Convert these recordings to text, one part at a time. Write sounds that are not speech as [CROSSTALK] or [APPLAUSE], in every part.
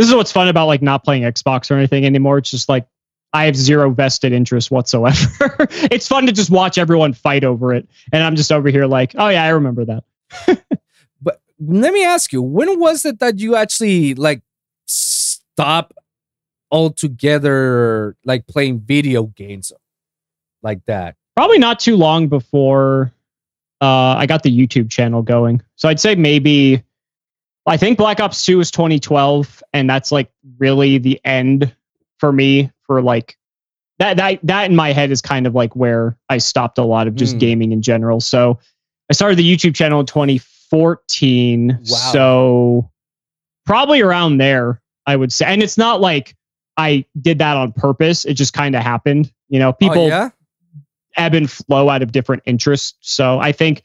this is what's fun about like not playing Xbox or anything anymore. It's just like I have zero vested interest whatsoever. [LAUGHS] it's fun to just watch everyone fight over it, and I'm just over here like, oh yeah, I remember that. [LAUGHS] but let me ask you, when was it that you actually like stop altogether, like playing video games like that? Probably not too long before uh, I got the YouTube channel going. So I'd say maybe I think Black Ops 2 was 2012, and that's like really the end for me for like that that that in my head is kind of like where I stopped a lot of just mm. gaming in general. So I started the YouTube channel in 2014. Wow. So probably around there, I would say. And it's not like I did that on purpose. It just kind of happened. You know, oh, people oh, yeah? ebb and flow out of different interests. So I think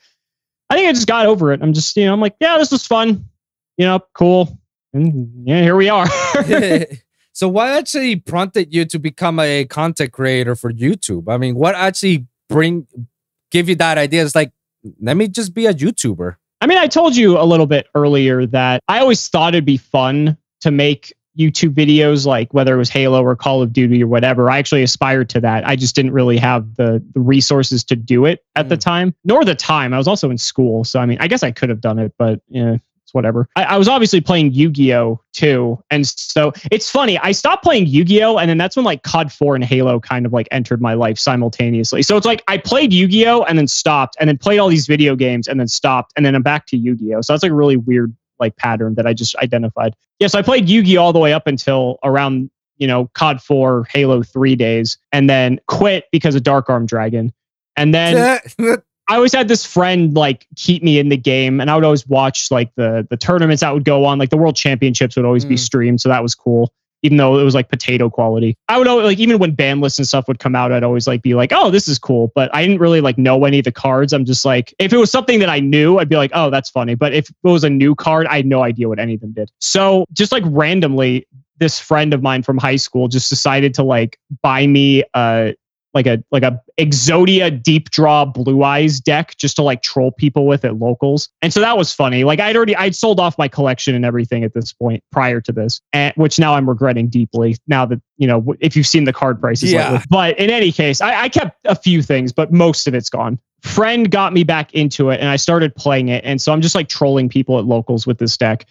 I think I just got over it. I'm just, you know, I'm like, yeah, this was fun. You know, cool. And yeah, here we are. [LAUGHS] [LAUGHS] so what actually prompted you to become a content creator for YouTube? I mean, what actually bring give you that idea? It's like, let me just be a YouTuber. I mean, I told you a little bit earlier that I always thought it'd be fun to make YouTube videos, like whether it was Halo or Call of Duty or whatever. I actually aspired to that. I just didn't really have the, the resources to do it at mm. the time, nor the time. I was also in school. So, I mean, I guess I could have done it, but yeah, it's whatever. I, I was obviously playing Yu Gi Oh! too. And so it's funny. I stopped playing Yu Gi Oh! and then that's when like COD 4 and Halo kind of like entered my life simultaneously. So it's like I played Yu Gi Oh! and then stopped and then played all these video games and then stopped and then I'm back to Yu Gi Oh! So that's like a really weird like pattern that I just identified. Yes, I played Yu-Gi all the way up until around you know COD 4, Halo 3 days, and then quit because of Dark Armed Dragon. And then [LAUGHS] I always had this friend like keep me in the game, and I would always watch like the the tournaments that would go on. Like the World Championships would always mm. be streamed, so that was cool even though it was like potato quality. I would always, like even when ban lists and stuff would come out, I'd always like be like, oh, this is cool. But I didn't really like know any of the cards. I'm just like, if it was something that I knew, I'd be like, oh, that's funny. But if it was a new card, I had no idea what any of them did. So just like randomly, this friend of mine from high school just decided to like buy me a like a like a Exodia deep draw blue eyes deck just to like troll people with at locals. And so that was funny. Like I'd already I'd sold off my collection and everything at this point prior to this, and which now I'm regretting deeply. Now that you know if you've seen the card prices, yeah. Lately. But in any case, I, I kept a few things, but most of it's gone. Friend got me back into it, and I started playing it. And so I'm just like trolling people at locals with this deck.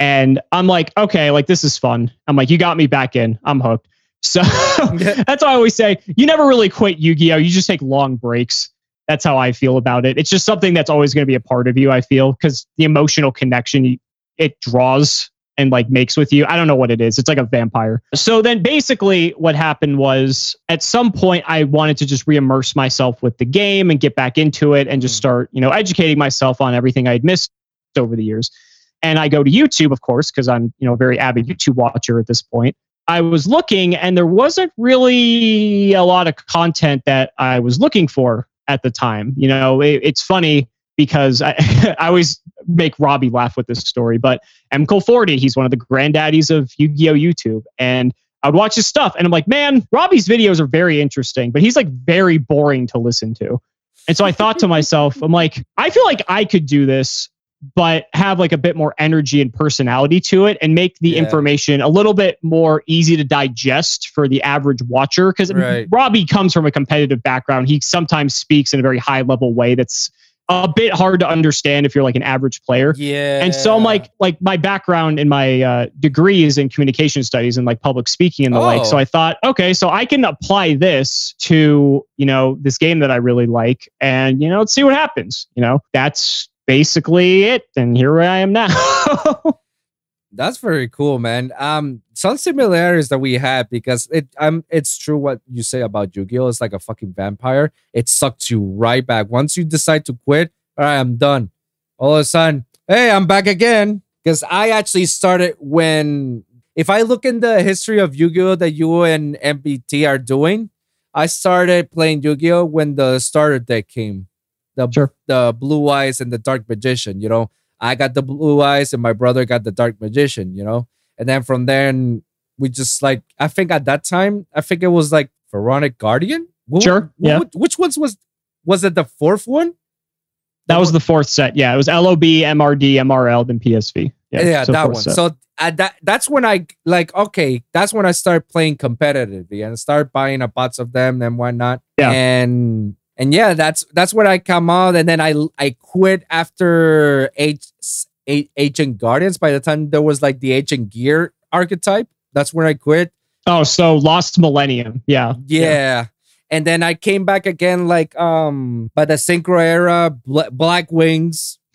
And I'm like, okay, like this is fun. I'm like, you got me back in. I'm hooked. So [LAUGHS] that's why I always say you never really quit Yu Gi Oh! You just take long breaks. That's how I feel about it. It's just something that's always going to be a part of you, I feel, because the emotional connection it draws and like makes with you. I don't know what it is. It's like a vampire. So then basically what happened was at some point I wanted to just re-immerse myself with the game and get back into it and just mm. start, you know, educating myself on everything I'd missed over the years. And I go to YouTube, of course, because I'm, you know, a very avid YouTube watcher at this point. I was looking and there wasn't really a lot of content that I was looking for at the time. You know, it, it's funny because I, [LAUGHS] I always make Robbie laugh with this story, but M. Cole 40, he's one of the granddaddies of Yu-Gi-Oh! YouTube. And I would watch his stuff and I'm like, man, Robbie's videos are very interesting, but he's like very boring to listen to. And so I thought to myself, I'm like, I feel like I could do this but have like a bit more energy and personality to it and make the yeah. information a little bit more easy to digest for the average watcher because right. Robbie comes from a competitive background. He sometimes speaks in a very high level way that's a bit hard to understand if you're like an average player. Yeah. And so I'm like, like my background in my uh, degree is in communication studies and like public speaking and the oh. like. So I thought, okay, so I can apply this to, you know, this game that I really like and, you know, let's see what happens. You know, that's basically it. And here I am now. [LAUGHS] That's very cool, man. Um, some similarities that we had because it um it's true what you say about Yu-Gi-Oh! It's like a fucking vampire. It sucks you right back. Once you decide to quit, all right, I'm done. All of a sudden, hey, I'm back again. Because I actually started when if I look in the history of Yu-Gi-Oh! that you and MBT are doing, I started playing Yu-Gi-Oh! when the starter deck came the sure. the blue eyes and the dark magician. You know, I got the blue eyes and my brother got the dark magician. You know, and then from then we just like I think at that time I think it was like Pharaonic Guardian. What, sure. yeah. which ones was was it the fourth one? That was the fourth set. Yeah, it was LOB, MRD, MRL, then PSV. Yeah, so that one. set. So that that's when I like okay, that's when I start playing competitively and start buying a bots of them and whatnot. Yeah. And and yeah, that's that's when I come out and then I I quit after H, H, Ancient Guardians. By the time there was like the Ancient Gear archetype, that's when I quit. oh, so Lost Millennium. Yeah. Yeah. And then I came back again, like um by the Synchro era, Bla- Black Wings. [LAUGHS]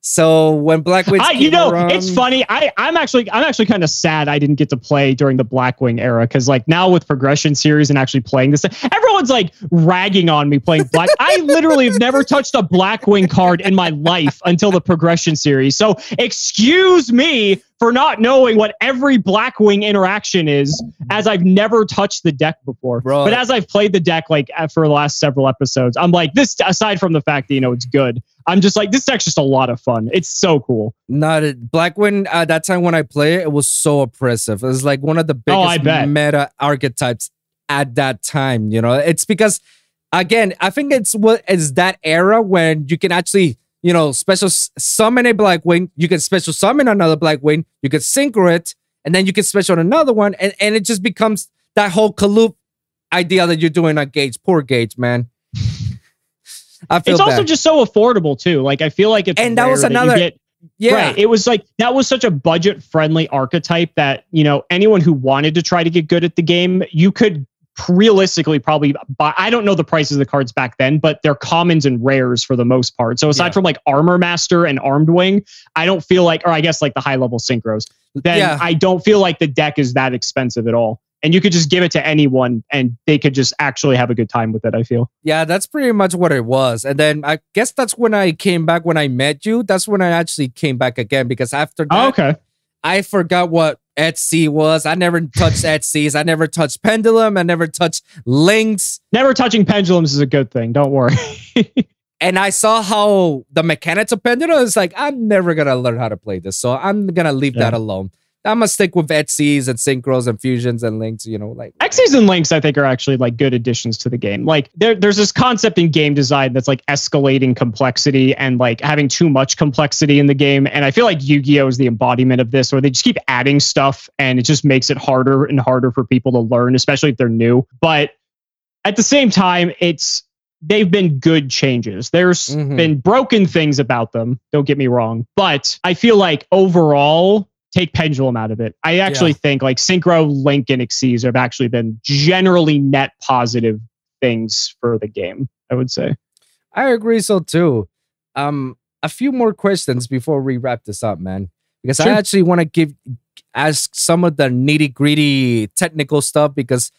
so when Black Wings, you know, around- it's funny. I, I'm actually, I'm actually kind of sad I didn't get to play during the Blackwing era because, like, now with progression series and actually playing this, everyone's like ragging on me playing Black. [LAUGHS] I literally have never touched a Blackwing card in my life until the progression series. So, excuse me for not knowing what every Blackwing interaction is, as I've never touched the deck before. Bro. But as I've played the deck, like uh, for the last several episodes, I'm like, this. Aside from the fact that you know it's good, I'm just like, this deck's just a lot of fun. It's so cool. Not a, Blackwing. At that time when I played it, it was so oppressive. It was like one of the biggest Oh, meta archetypes at that time. You know, it's because again, I think it's what is that era when you can actually, you know, special summon a black wing. you can special summon another black wing. you can synchro it, and then you can special another one, and, and it just becomes that whole Kaloop idea that you're doing on Gage. Poor Gage, man. I feel it's also just so affordable too. Like I feel like it's And that was another- get- yeah. right. It was like that was such a budget friendly archetype that you know anyone who wanted to try to get good at the game, you could realistically probably buy. I don't know the prices of the cards back then, but they're commons and rares for the most part. So aside Yeah. from like Armor Master and Armed Wing, I don't feel like, or I guess like the high level synchros, then Yeah. I don't feel like the deck is that expensive at all. And you could just give it to anyone and they could just actually have a good time with it. I feel. Yeah, that's pretty much what it was. And then I guess that's when I came back when I met you. That's when I actually came back again because after oh, that, Oh, okay. I forgot what Xyz was. I never touched Xyz's. I never touched Pendulum. I never touched Links. Never touching pendulums is a good thing. Don't worry. [LAUGHS] And I saw how the mechanics of Pendulum is like, I'm never going to learn how to play this. So I'm going to leave that alone. I'm to stick with Xyz's and Synchros and Fusions and Links, you know, like. Xyz and Links, I think, are actually like good additions to the game. Like there, there's this concept in game design that's like escalating complexity and like having too much complexity in the game. And I feel like Yu-Gi-Oh is the embodiment of this, where they just keep adding stuff and it just makes it harder and harder for people to learn, especially if they're new. But at the same time, it's they've been good changes. There's Mhm. been broken things about them. Don't get me wrong, but I feel like overall, take Pendulum out of it. I actually think like Synchro, Link, and Xyz have actually been generally net positive things for the game. I would say. I agree so too. Um, a few more questions before we wrap this up, man. Because I actually want to give ask some of the nitty gritty technical stuff because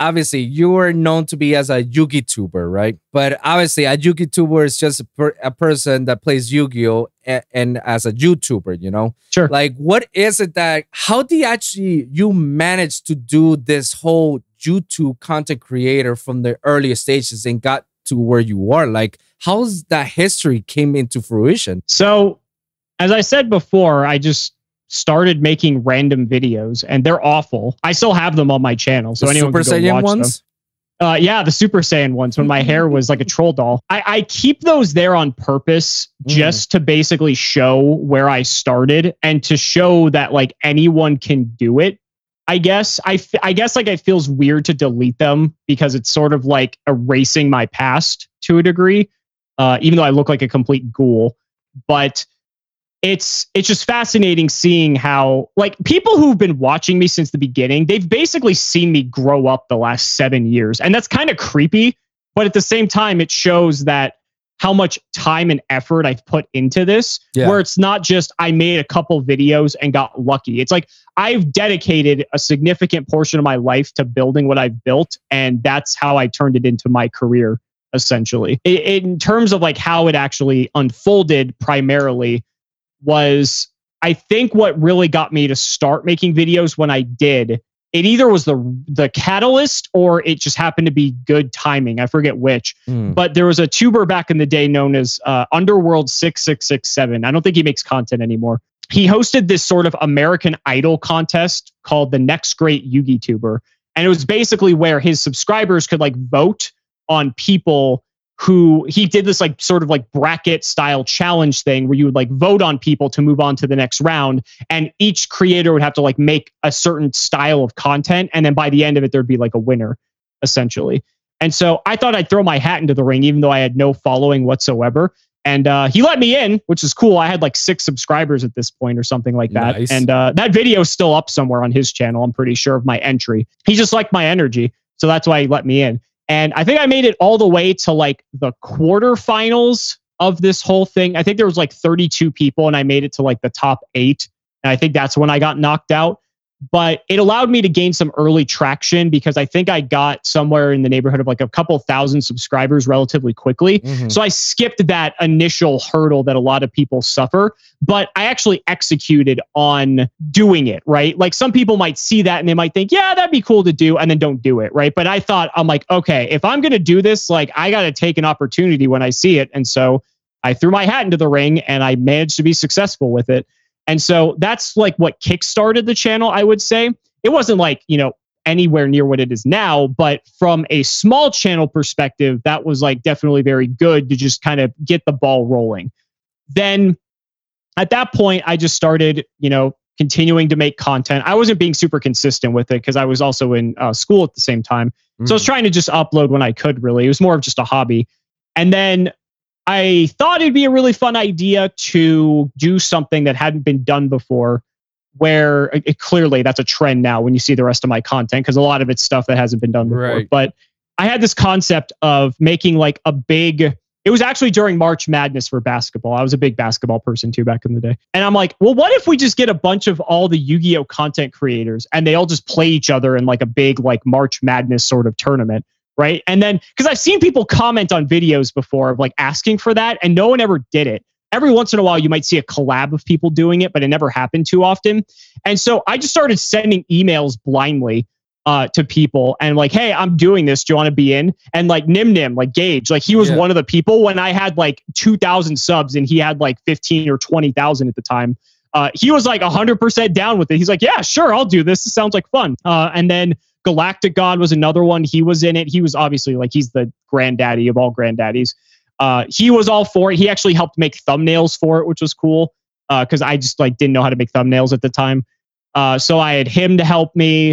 obviously you are known to be as a Yugi tuber, right? But obviously a Yugi tuber is just a, per, a person that plays Yu-Gi-Oh and, and as a YouTuber, you know? Sure. Like what is it that how do you actually you manage to do this whole YouTube content creator from the earliest stages and got to where you are? Like how's that history came into fruition? So, as I said before, I just started making random videos, and they're awful. I still have them on my channel, so the anyone Super can go Saiyan watch ones? them. Uh, yeah, the Super Saiyan ones when my hair was like a troll doll. I, I keep those there on purpose Mm. just to basically show where I started and to show that like anyone can do it. I guess I, f- I guess like it feels weird to delete them because it's sort of like erasing my past to a degree, uh, even though I look like a complete ghoul. But it's it's just fascinating seeing how like people who've been watching me since the beginning they've basically seen me grow up the last seven years. And that's kind of creepy but at the same time it shows that how much time and effort i've put into this Yeah. where it's not just i made a couple videos and got lucky. It's like i've dedicated a significant portion of my life to building what i've built and that's how i turned it into my career essentially. In terms of like how it actually unfolded primarily was I think what really got me to start making videos when I did, it either was the the catalyst or it just happened to be good timing. I forget which. Mm. But there was a tuber back in the day known as uh, Underworld 6667. I don't think he makes content anymore. He hosted this sort of American Idol contest called the Next Great Yugi Tuber. And it was basically where his subscribers could like vote on people who he did this like sort of like bracket style challenge thing where you would like vote on people to move on to the next round and each creator would have to like make a certain style of content and then by the end of it there'd be like a winner essentially. And so i thought i'd throw my hat into the ring even though i had no following whatsoever. And uh, he let me in which is cool. I had like six subscribers at this point or something like that. Nice. and uh, that video is still up somewhere on his channel i'm pretty sure of my entry. He just liked my energy so that's why he let me in and I think I made it all the way to like the quarterfinals of this whole thing. I think there was like 32 people and I made it to like the top eight. And I think that's when I got knocked out. But it allowed me to gain some early traction because I think I got somewhere in the neighborhood of like a couple thousand subscribers relatively quickly. Mhm. So I skipped that initial hurdle that a lot of people suffer, but I actually executed on doing it, right? Like some people might see that and they might think, yeah, that'd be cool to do, and then don't do it, right? But I thought, I'm like, okay, if I'm going to do this, like I got to take an opportunity when I see it. And so I threw my hat into the ring and I managed to be successful with it. And so that's like what kickstarted the channel, I would say. It wasn't like, you know, anywhere near what it is now, but from a small channel perspective, that was like definitely very good to just kind of get the ball rolling. Then at that point, I just started, you know, continuing to make content. I wasn't being super consistent with it because I was also in uh, school at the same time. So I was Mhm. trying to just upload when I could, really. It was more of just a hobby. And then I thought it'd be a really fun idea to do something that hadn't been done before, where it, it- clearly that's a trend now when you see the rest of my content, because a lot of it's stuff that hasn't been done before. Right. But I had this concept of making like a big, it was actually during March Madness for basketball. I was a big basketball person too back in the day. And I'm like, well, what if we just get a bunch of all the Yu Gi Oh content creators and they all just play each other in like a big, like March Madness sort of tournament? Right. And then, because I've seen people comment on videos before of like asking for that, and no one ever did it. Every once in a while, you might see a collab of people doing it, but it never happened too often. And so I just started sending emails blindly uh, to people and like, hey, I'm doing this. Do you want to be in? And like Nim Nim, like Gage, like he was Yeah. one of the people when I had like 2,000 subs and he had like 15 or 20,000 at the time. Uh, he was like 100% down with it. He's like, yeah, sure, I'll do this. This sounds like fun. Uh, and then Galactic God was another one. He was in it. He was obviously like, he's the granddaddy of all granddaddies. Uh, he was all for it. He actually helped make thumbnails for it, which was cool because I just like didn't know how to make thumbnails at the time. Uh, so I had him to help me.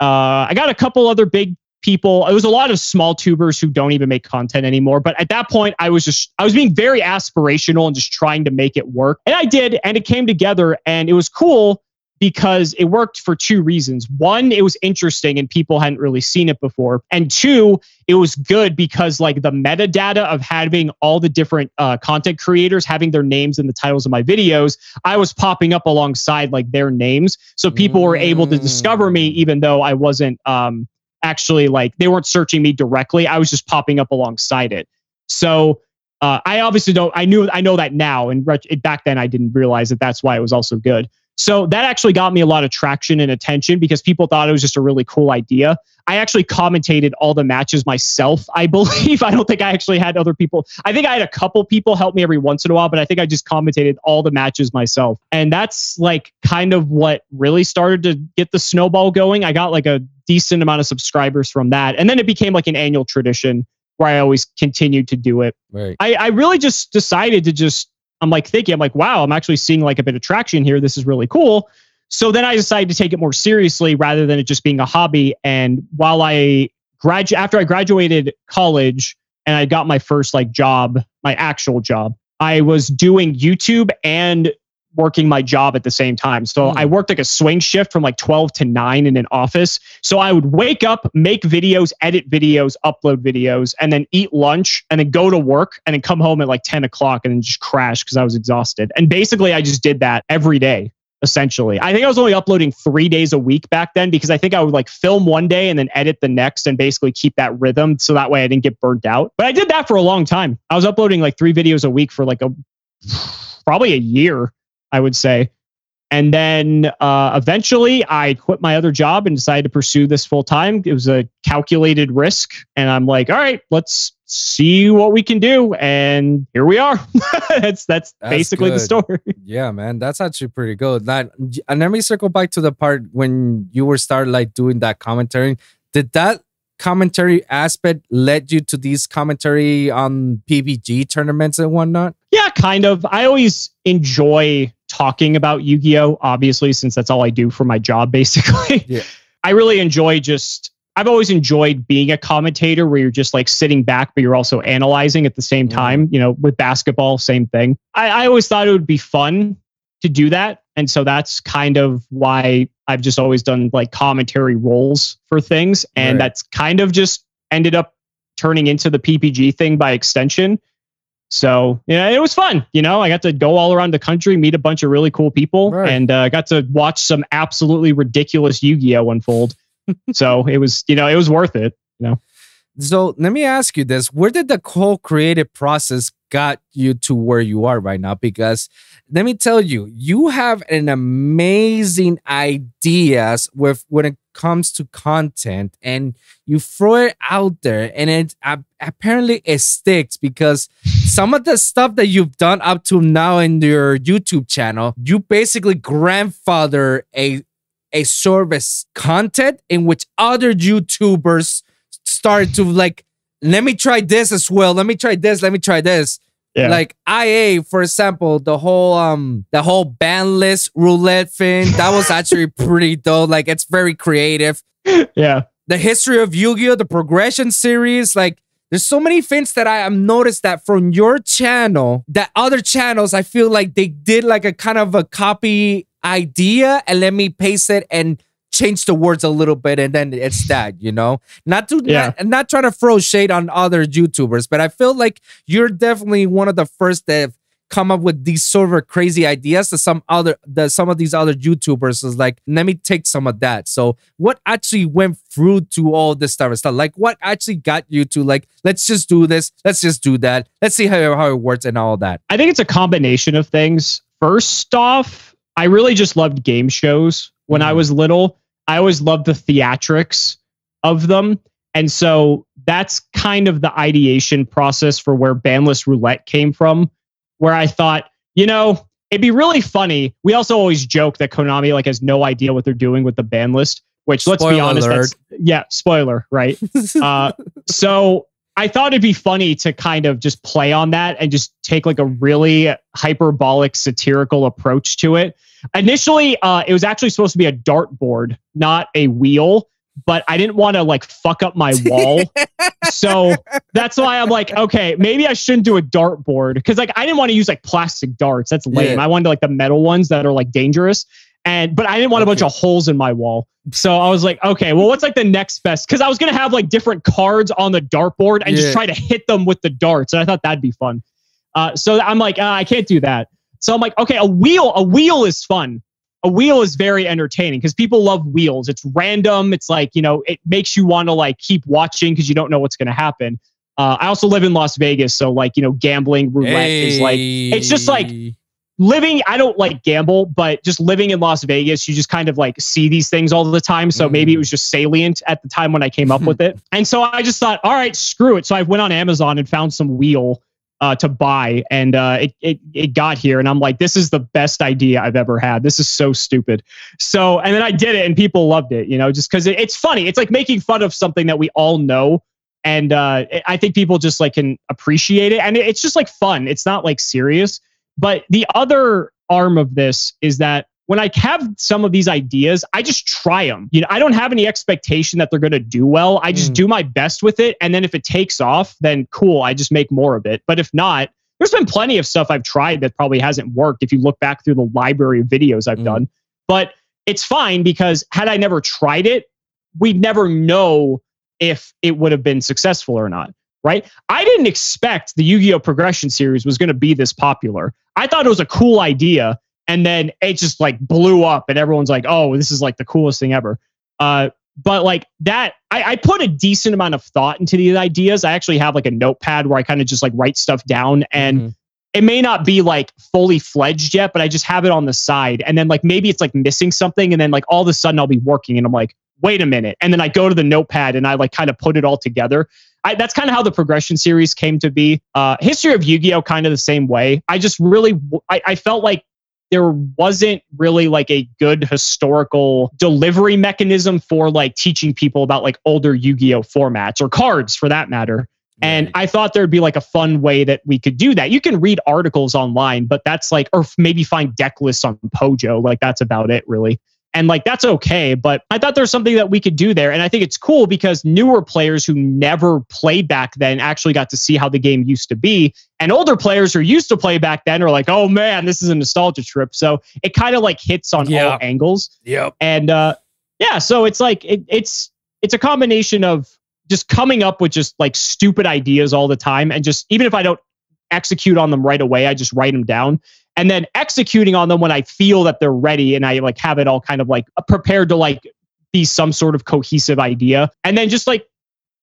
Uh, I got a couple other big people. It was a lot of small tubers who don't even make content anymore. But at that point, I was just I was being very aspirational and just trying to make it work, and I did, and it came together, and it was cool because it worked for two reasons. One, it was interesting and people hadn't really seen it before. And two, it was good because like the metadata of having all the different uh, content creators having their names in the titles of my videos, I was popping up alongside like their names. So people were able to discover me even though I wasn't um, actually like they weren't searching me directly. I was just popping up alongside it. So uh, I obviously don't. I knew I know that now, and ret- back then I didn't realize that that's why it was also good. So that actually got me a lot of traction and attention because people thought it was just a really cool idea. I actually commentated all the matches myself, I [LAUGHS] believe. I don't think I actually had other people. I think I had a couple people help me every once in a while, but I think I just commentated all the matches myself. And that's like kind of what really started to get the snowball going. I got like a decent amount of subscribers from that. And then it became like an annual tradition where I always continued to do it. Right. I, I really just decided to just I'm like thinking I'm like wow I'm actually seeing like a bit of traction here. This is really cool. So then I decided to take it more seriously rather than it just being a hobby. And while I gradu after I graduated college and I got my first like job my actual job I was doing YouTube and working my job at the same time so Hmm. I worked like a swing shift from like 12 to 9 in an office so I would wake up, make videos, edit videos, upload videos, and then eat lunch and then go to work and then come home at like 10 o'clock and then just crash because I was exhausted. And basically, I just did that every day, essentially. I think I was only uploading three days a week back then because I think I would like film one day and then edit the next and basically keep that rhythm so that way I didn't get burnt out. But I did that for a long time. I was uploading like three videos a week for like a [SIGHS] probably a year, I would say. And then uh, eventually I quit my other job and decided to pursue this full time. It was a calculated risk. And I'm like, all right, let's see what we can do. And here we are. [LAUGHS] that's, that's That's basically the story. Yeah, man, that's actually pretty good. That, and let me circle back to the part when you were started like doing that commentary. Did that commentary aspect led you to these commentary on PBG tournaments and whatnot? Yeah, kind of. I always enjoy talking about Yu Gi Oh! Obviously, since that's all I do for my job, [LAUGHS] basically. Yeah. I really enjoy just. I've always enjoyed being a commentator where you're just like sitting back, but you're also analyzing at the same Mhm. time. You know, with basketball, same thing. I, I always thought it would be fun to do that. And so that's kind of why I've just always done like commentary roles for things. And Right. that's kind of just ended up turning into the PPG thing by extension. So, yeah, it was fun. You know, I got to go all around the country, meet a bunch of really cool people, Right. and uh, got to watch some absolutely ridiculous Yu Gi Oh! unfold. [LAUGHS] so it was, you know, it was worth it. You know. So let me ask you this: Where did the whole creative process got you to where you are right now? Because let me tell you, you have an amazing ideas with when it comes to content, and you throw it out there, and it uh, apparently it sticks because some of the stuff that you've done up to now in your YouTube channel, you basically grandfather a a service content in which other YouTubers started to like, let me try this as well. Let me try this. Let me try this. Yeah. Like IA, for example, the whole um the whole ban list roulette thing, that was actually [LAUGHS] pretty dope. Like it's very creative. yeah. The history of Yu-Gi-Oh! the progression series, like there's so many things that I have noticed that from your channel, that other channels, I feel like they did like a kind of a copy idea and let me paste it and change the words a little bit and then it's that, you know? Not to Yeah. not, not trying to throw shade on other YouTubers, but I feel like you're definitely one of the first that have come up with these sort of crazy ideas that some other that some of these other YouTubers is like, let me take some of that. So what actually went through to all this type of stuff? Like what actually got you to like, let's just do this, let's just do that, let's see how, how it works and all that. I think it's a combination of things. First off, I really just loved game shows when I Mhm. was little. I always loved the theatrics of them. And so that's kind of the ideation process for where Banlist Roulette came from, where I thought, you know, it'd be really funny. We also always joke that Konami like has no idea what they're doing with the ban list, which let's be honest, that's yeah, spoiler, right? [LAUGHS] uh, so I thought it'd be funny to kind of just play on that and just take like a really hyperbolic, satirical approach to it. Initially, uh, it was actually supposed to be a dartboard, not a wheel, but I didn't want to like fuck up my wall. [LAUGHS] so that's why I'm like, okay, maybe I shouldn't do a dartboard because like I didn't want to use like plastic darts. That's lame. Yeah. I wanted like the metal ones that are like dangerous. And but I didn't want a bunch of holes in my wall. So I was like, okay, well, what's like the next best? Because I was gonna have like different cards on the dartboard and Yeah. just try to hit them with the darts, and I thought that'd be fun. Uh, so I'm like, uh, I can't do that. So I'm like, okay, a wheel, a wheel is fun. A wheel is very entertaining because people love wheels. It's random. It's like you know, it makes you want to like keep watching because you don't know what's gonna happen. Uh, I also live in Las Vegas, so like you know, gambling roulette is like it's just like- Hey. Living i don't like gamble but just living in las vegas you just kind of like see these things all the time. So maybe it was just salient at the time when i came up [LAUGHS] with it. And so i just thought all right screw it. So i went on amazon and found some wheel uh, to buy and uh, it, it, it got here and i'm like this is the best idea i've ever had. This is so stupid. So and then i did it and people loved it you know just because it, it's funny. It's like making fun of something that we all know and uh, i think people just like can appreciate it and it- it's just like fun. It's not like serious but the other arm of this is that when I have some of these ideas, I just try them. You know, I don't have any expectation that they're going to do well. I just Mm. do my best with it, and then if it takes off, then cool. I just make more of it. But if not, there's been plenty of stuff I've tried that probably hasn't worked. If you look back through the library of videos I've Mm. done, but it's fine because had I never tried it, we'd never know if it would have been successful or not. Right? I didn't expect the Yu-Gi-Oh progression series was going to be this popular. I thought it was a cool idea, and then it just like blew up, and everyone's like, "Oh, this is like the coolest thing ever." Uh, but like that, I, I put a decent amount of thought into these ideas. I actually have like a notepad where I kind of just like write stuff down, and Mhm. it may not be like fully fledged yet, but I just have it on the side, and then like maybe it's like missing something, and then like all of a sudden I'll be working, and I'm like, "Wait a minute," and then I go to the notepad and I like kind of put it all together. I, that's kind of how the progression series came to be. Uh, History of Yu-Gi-Oh! kind of the same way. I just really, I, I felt like there wasn't really like a good historical delivery mechanism for like teaching people about like older Yu-Gi-Oh formats or cards for that matter. And I thought there'd be like a fun way that we could do that. You can read articles online, but that's like, or maybe find deck lists on Pojo. Like that's about it, really. And like that's okay. But I thought there's something that we could do there. And I think it's cool because newer players who never played back then actually got to see how the game used to be. And older players who used to play back then are like, oh man, this is a nostalgia trip. So it kind of like hits on Yeah. all angles. Yep. And uh yeah, so it's like it, it's it's a combination of just coming up with just like stupid ideas all the time and just even if I don't execute on them right away, I just write them down and then executing on them when I feel that they're ready and I like have it all kind of like prepared to like be some sort of cohesive idea. And then just like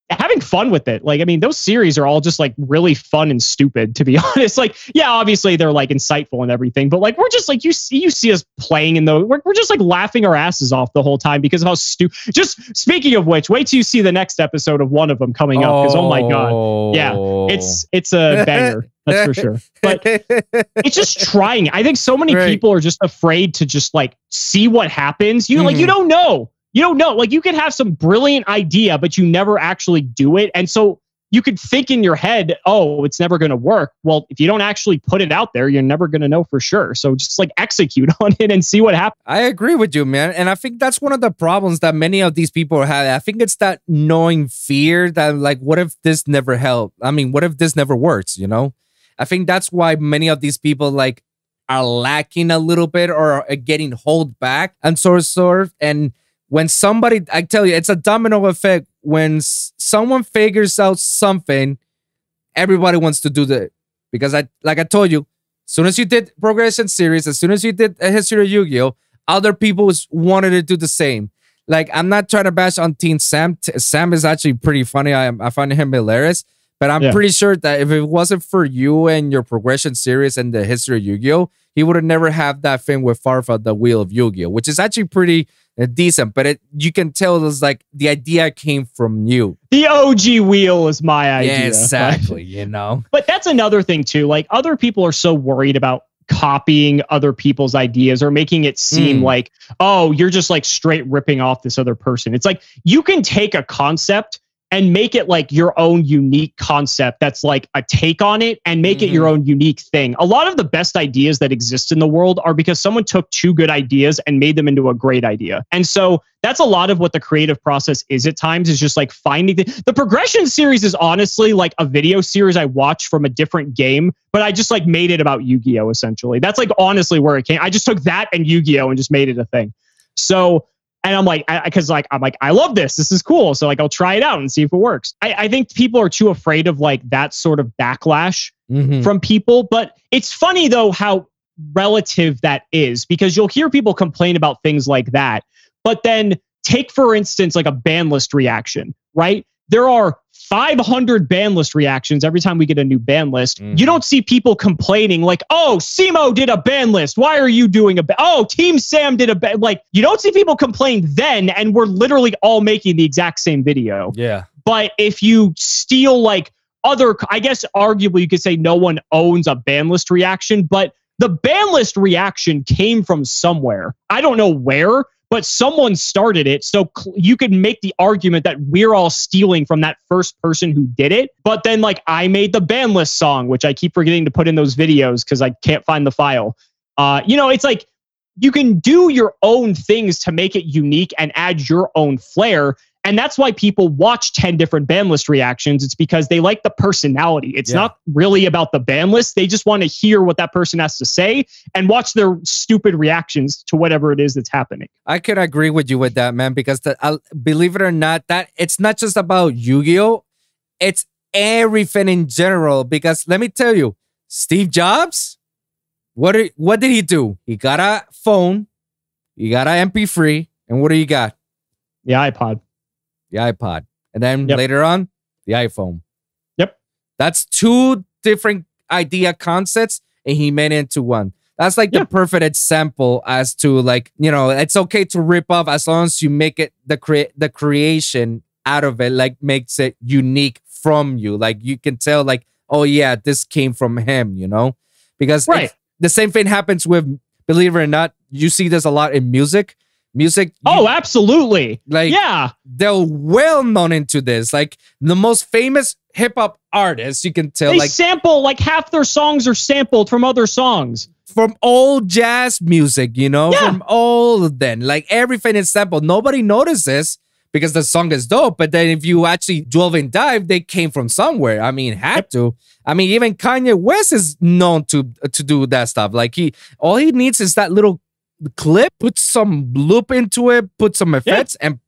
having fun with it. Like, I mean, those series are all just like really fun and stupid, to be [LAUGHS] honest. Like, yeah, obviously they're like insightful and everything, but like we're just like you see you see us playing in the We're, we're just like laughing our asses off the whole time because of how stupid. Just speaking of which, wait till you see the next episode of one of them coming up because oh my god, Yeah, it's it's a banger. That's for sure. But [LAUGHS] it's just trying. I think so many Right. people are just afraid to just like see what happens. You like you Mhm. don't know. You don't know. Like you could have some brilliant idea, but you never actually do it. And so you could think in your head, oh, it's never going to work. Well, if you don't actually put it out there, you're never going to know for sure. So just like execute [LAUGHS] on it and see what happens. I agree with you, man. And I think that's one of the problems that many of these people have. I think it's that knowing fear that, like, what if this never helped? I mean, what if this never works? You know? I think that's why many of these people, like, are lacking a little bit or are getting hold back and of, sort of. And when somebody, I tell you, it's a domino effect. When someone figures out something, everybody wants to do that. Because I, like I told you, as soon as you did progression series, as soon as you did a history of Yu-Gi-Oh, other people wanted to do the same. Like I'm not trying to bash on Team Sam. Sam is actually pretty funny. I I find him hilarious. But I'm Yeah. pretty sure that if it wasn't for you and your progression series and the history of Yu-Gi-Oh, he would have never had that thing with Farfa, the Wheel of Yu-Gi-Oh, which is actually pretty uh, decent. But it you can tell it's like the idea came from you. The OG wheel is my idea. Yeah, exactly. you know. [LAUGHS] But that's another thing too. Like other people are so worried about copying other people's ideas or making it seem Mm. like, oh, you're just like straight ripping off this other person. It's like you can take a concept and make it like your own unique concept that's like a take on it and make it your mm-hmm. own unique thing. A lot of the best ideas that exist in the world are because someone took two good ideas and made them into a great idea. And so that's a lot of what the creative process is at times is just like finding the, the progression series is honestly like a video series I watched from a different game, but I just like made it about Yu-Gi-Oh essentially. That's like honestly where it came. I just took that and Yu-Gi-Oh and just made it a thing. So and I'm like, because like I'm like, I love this. This is cool. So like, I'll try it out and see if it works. I, I think people are too afraid of like that sort of backlash Mhm. from people. But it's funny though how relative that is because you'll hear people complain about things like that. But then take, for instance, like a ban list reaction, right? There are 500 ban list reactions every time we get a new ban list. Mhm. You don't see people complaining like, "Oh, Cimo did a ban list. Why are you doing a ban? Oh, Team Sam did a ban." Like, you don't see people complain then, and we're literally all making the exact same video. Yeah. But if you steal like other, I guess arguably you could say no one owns a ban list reaction, but the ban list reaction came from somewhere. I don't know where, but someone started it. So cl- you could make the argument that we're all stealing from that first person who did it. But then, like, I made the ban list song, which I keep forgetting to put in those videos because I can't find the file. Uh, you know, it's like you can do your own things to make it unique and add your own flair. And that's why people watch 10 different ban list reactions. It's because they like the personality. It's Yeah. not really about the ban list. They just want to hear what that person has to say and watch their stupid reactions to whatever it is that's happening. I can agree with you with that, man, because the, uh, believe it or not, that it's not just about Yu-Gi-Oh, it's everything in general. Because let me tell you, Steve Jobs, what did, what did he do? He got a phone, he got a MP3, and what do you got? The iPod. The iPod, and then Yep. later on, the iPhone. Yep. That's two different idea concepts, and he made it into one. That's like Yeah. the perfect example as to like you know it's okay to rip off as long as you make it the crea- the creation out of it like makes it unique from you. Like you can tell like oh yeah this came from him, you know, because Right. the same thing happens with believe it or not, you see this a lot in music. Music. Oh, absolutely. Like yeah, they're well known into this. Like the most famous hip hop artists, you can tell. they like sample like half their songs are sampled from other songs. from old jazz music, you know, Yeah. from old then, like everything is sampled. Nobody notices because the song is dope. But then if you actually delve and dive, they came from somewhere. I mean, had to. I mean, even Kanye West is known to to do that stuff. Like he, all he needs is that little clip, put some loop into it, put some effects, and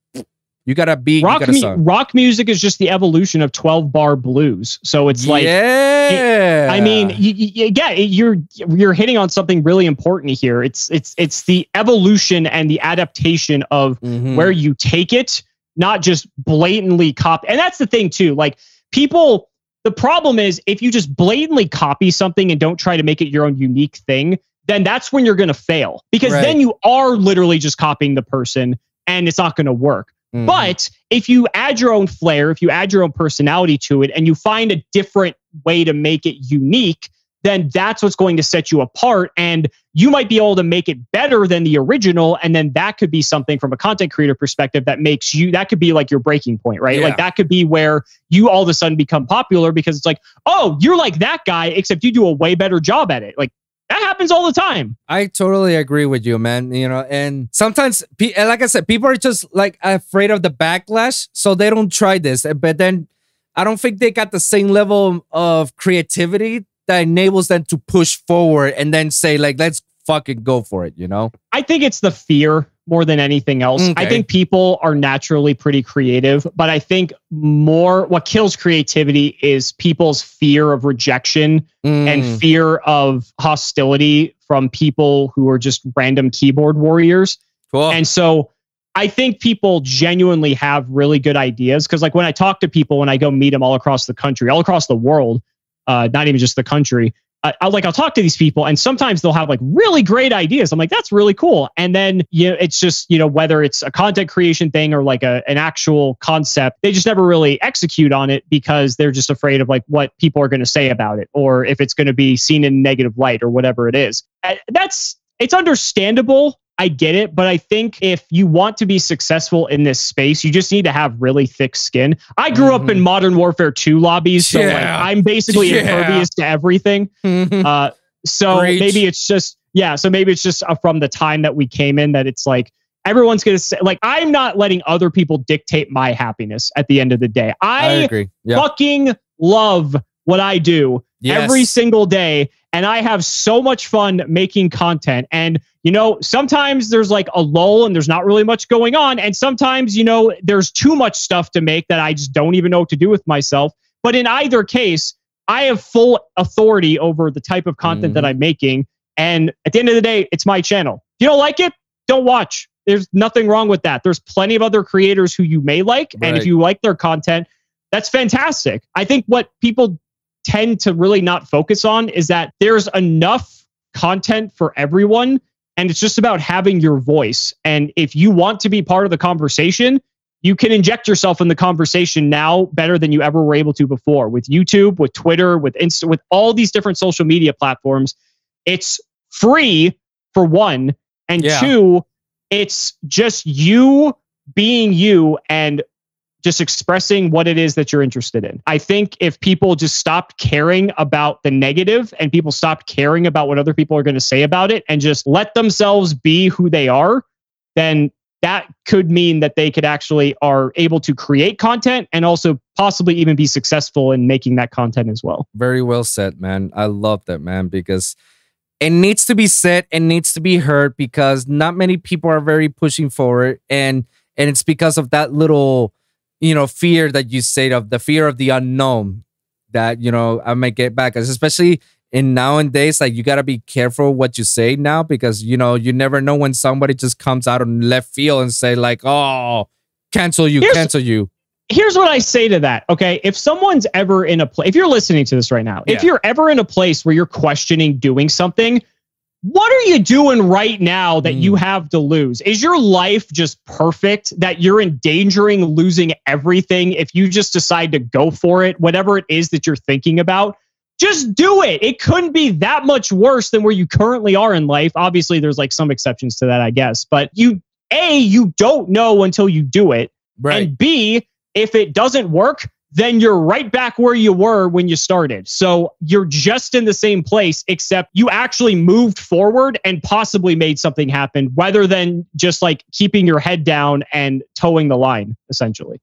you gotta be Rock got a mu- rock music is just the evolution of 12 bar blues. So it's like yeah. I mean, you, you, yeah, you're you're hitting on something really important here. It's it's it's the evolution and the adaptation of Mhm. where you take it, not just blatantly copy. And that's the thing too. Like people, the problem is if you just blatantly copy something and don't try to make it your own unique thing, then that's when you're going to fail because Right. then you are literally just copying the person and it's not going to work. Mhm. But if you add your own flair, if you add your own personality to it, and you find a different way to make it unique, then that's what's going to set you apart. And you might be able to make it better than the original. And then that could be something from a content creator perspective that makes you, that could be like your breaking point, right? Yeah. Like that could be where you all of a sudden become popular because it's like, oh, you're like that guy, except you do a way better job at it. Like that happens all the time. I totally agree with you, man. You know, and sometimes, and like I said, people are just like afraid of the backlash, so they don't try this. But then, I don't think they got the same level of creativity that enables them to push forward and then say, like, let's fucking go for it. You know? I think it's the fear more than anything else. I think people are naturally pretty creative, but I think more what kills creativity is people's fear of rejection Mm. and fear of hostility from people who are just random keyboard warriors. cool. And so I think people genuinely have really good ideas because, like, when I talk to people, when I go meet them all across the country, all across the world, uh, not even just the country, I, I like I'll talk to these people, and sometimes they'll have like really great ideas. I'm like, that's really cool. And then you know, it's just you know whether it's a content creation thing or like a an actual concept, they just never really execute on it because they're just afraid of like what people are going to say about it, or if it's going to be seen in negative light or whatever it is. That's it's understandable. I get it, but I think if you want to be successful in this space, you just need to have really thick skin. I grew up in Mhm. Modern Warfare 2 lobbies, so like I'm basically Yeah. impervious to everything. Uh, so maybe it's just yeah. So maybe it's just uh, from the time that we came in that it's like everyone's gonna say like I'm not letting other people dictate my happiness at the end of the day. I I, agree. Yeah. fucking love what I do every single day and I have so much fun making content. And you know sometimes there's like a lull and there's not really much going on. And sometimes you know there's too much stuff to make that I just don't even know what to do with myself. But in either case I have full authority over the type of content that Mhm. I'm making. And at the end of the day it's my channel. If you don't like it don't watch. There's nothing wrong with that. There's plenty of other creators who you may like. And if you like their content that's fantastic. I think what people tend to really not focus on is that there's enough content for everyone and it's just about having your voice and if you want to be part of the conversation you can inject yourself in the conversation now better than you ever were able to before with YouTube with Twitter with Insta with all these different social media platforms it's free for one and Yeah. two it's just you being you and just expressing what it is that you're interested in. I think if people just stopped caring about the negative and people stopped caring about what other people are going to say about it and just let themselves be who they are, then that could mean that they could actually are able to create content and also possibly even be successful in making that content as well. Very well said, man. I love that, man, because it needs to be said and needs to be heard because not many people are very pushing forward and and it's because of that little you know fear that you said of the fear of the unknown that you know I might get back especially in nowadays like you got to be careful what you say now because you know you never know when somebody just comes out on left field and say like oh cancel you Here's- cancel you here's what I say to that. Okay. If someone's ever in a place, if you're listening to this right now, if you're ever in a place where you're questioning doing something, what are you doing right now that Mm. you have to lose? Is your life just perfect that you're endangering losing everything if you just decide to go for it, whatever it is that you're thinking about? just do it. It couldn't be that much worse than where you currently are in life. Obviously, there's like some exceptions to that, I guess. But you, A, you don't know until you do it. Right. And B, if it doesn't work, then you're right back where you were when you started. So you're just in the same place, except you actually moved forward and possibly made something happen, rather than just like keeping your head down and toeing the line, essentially.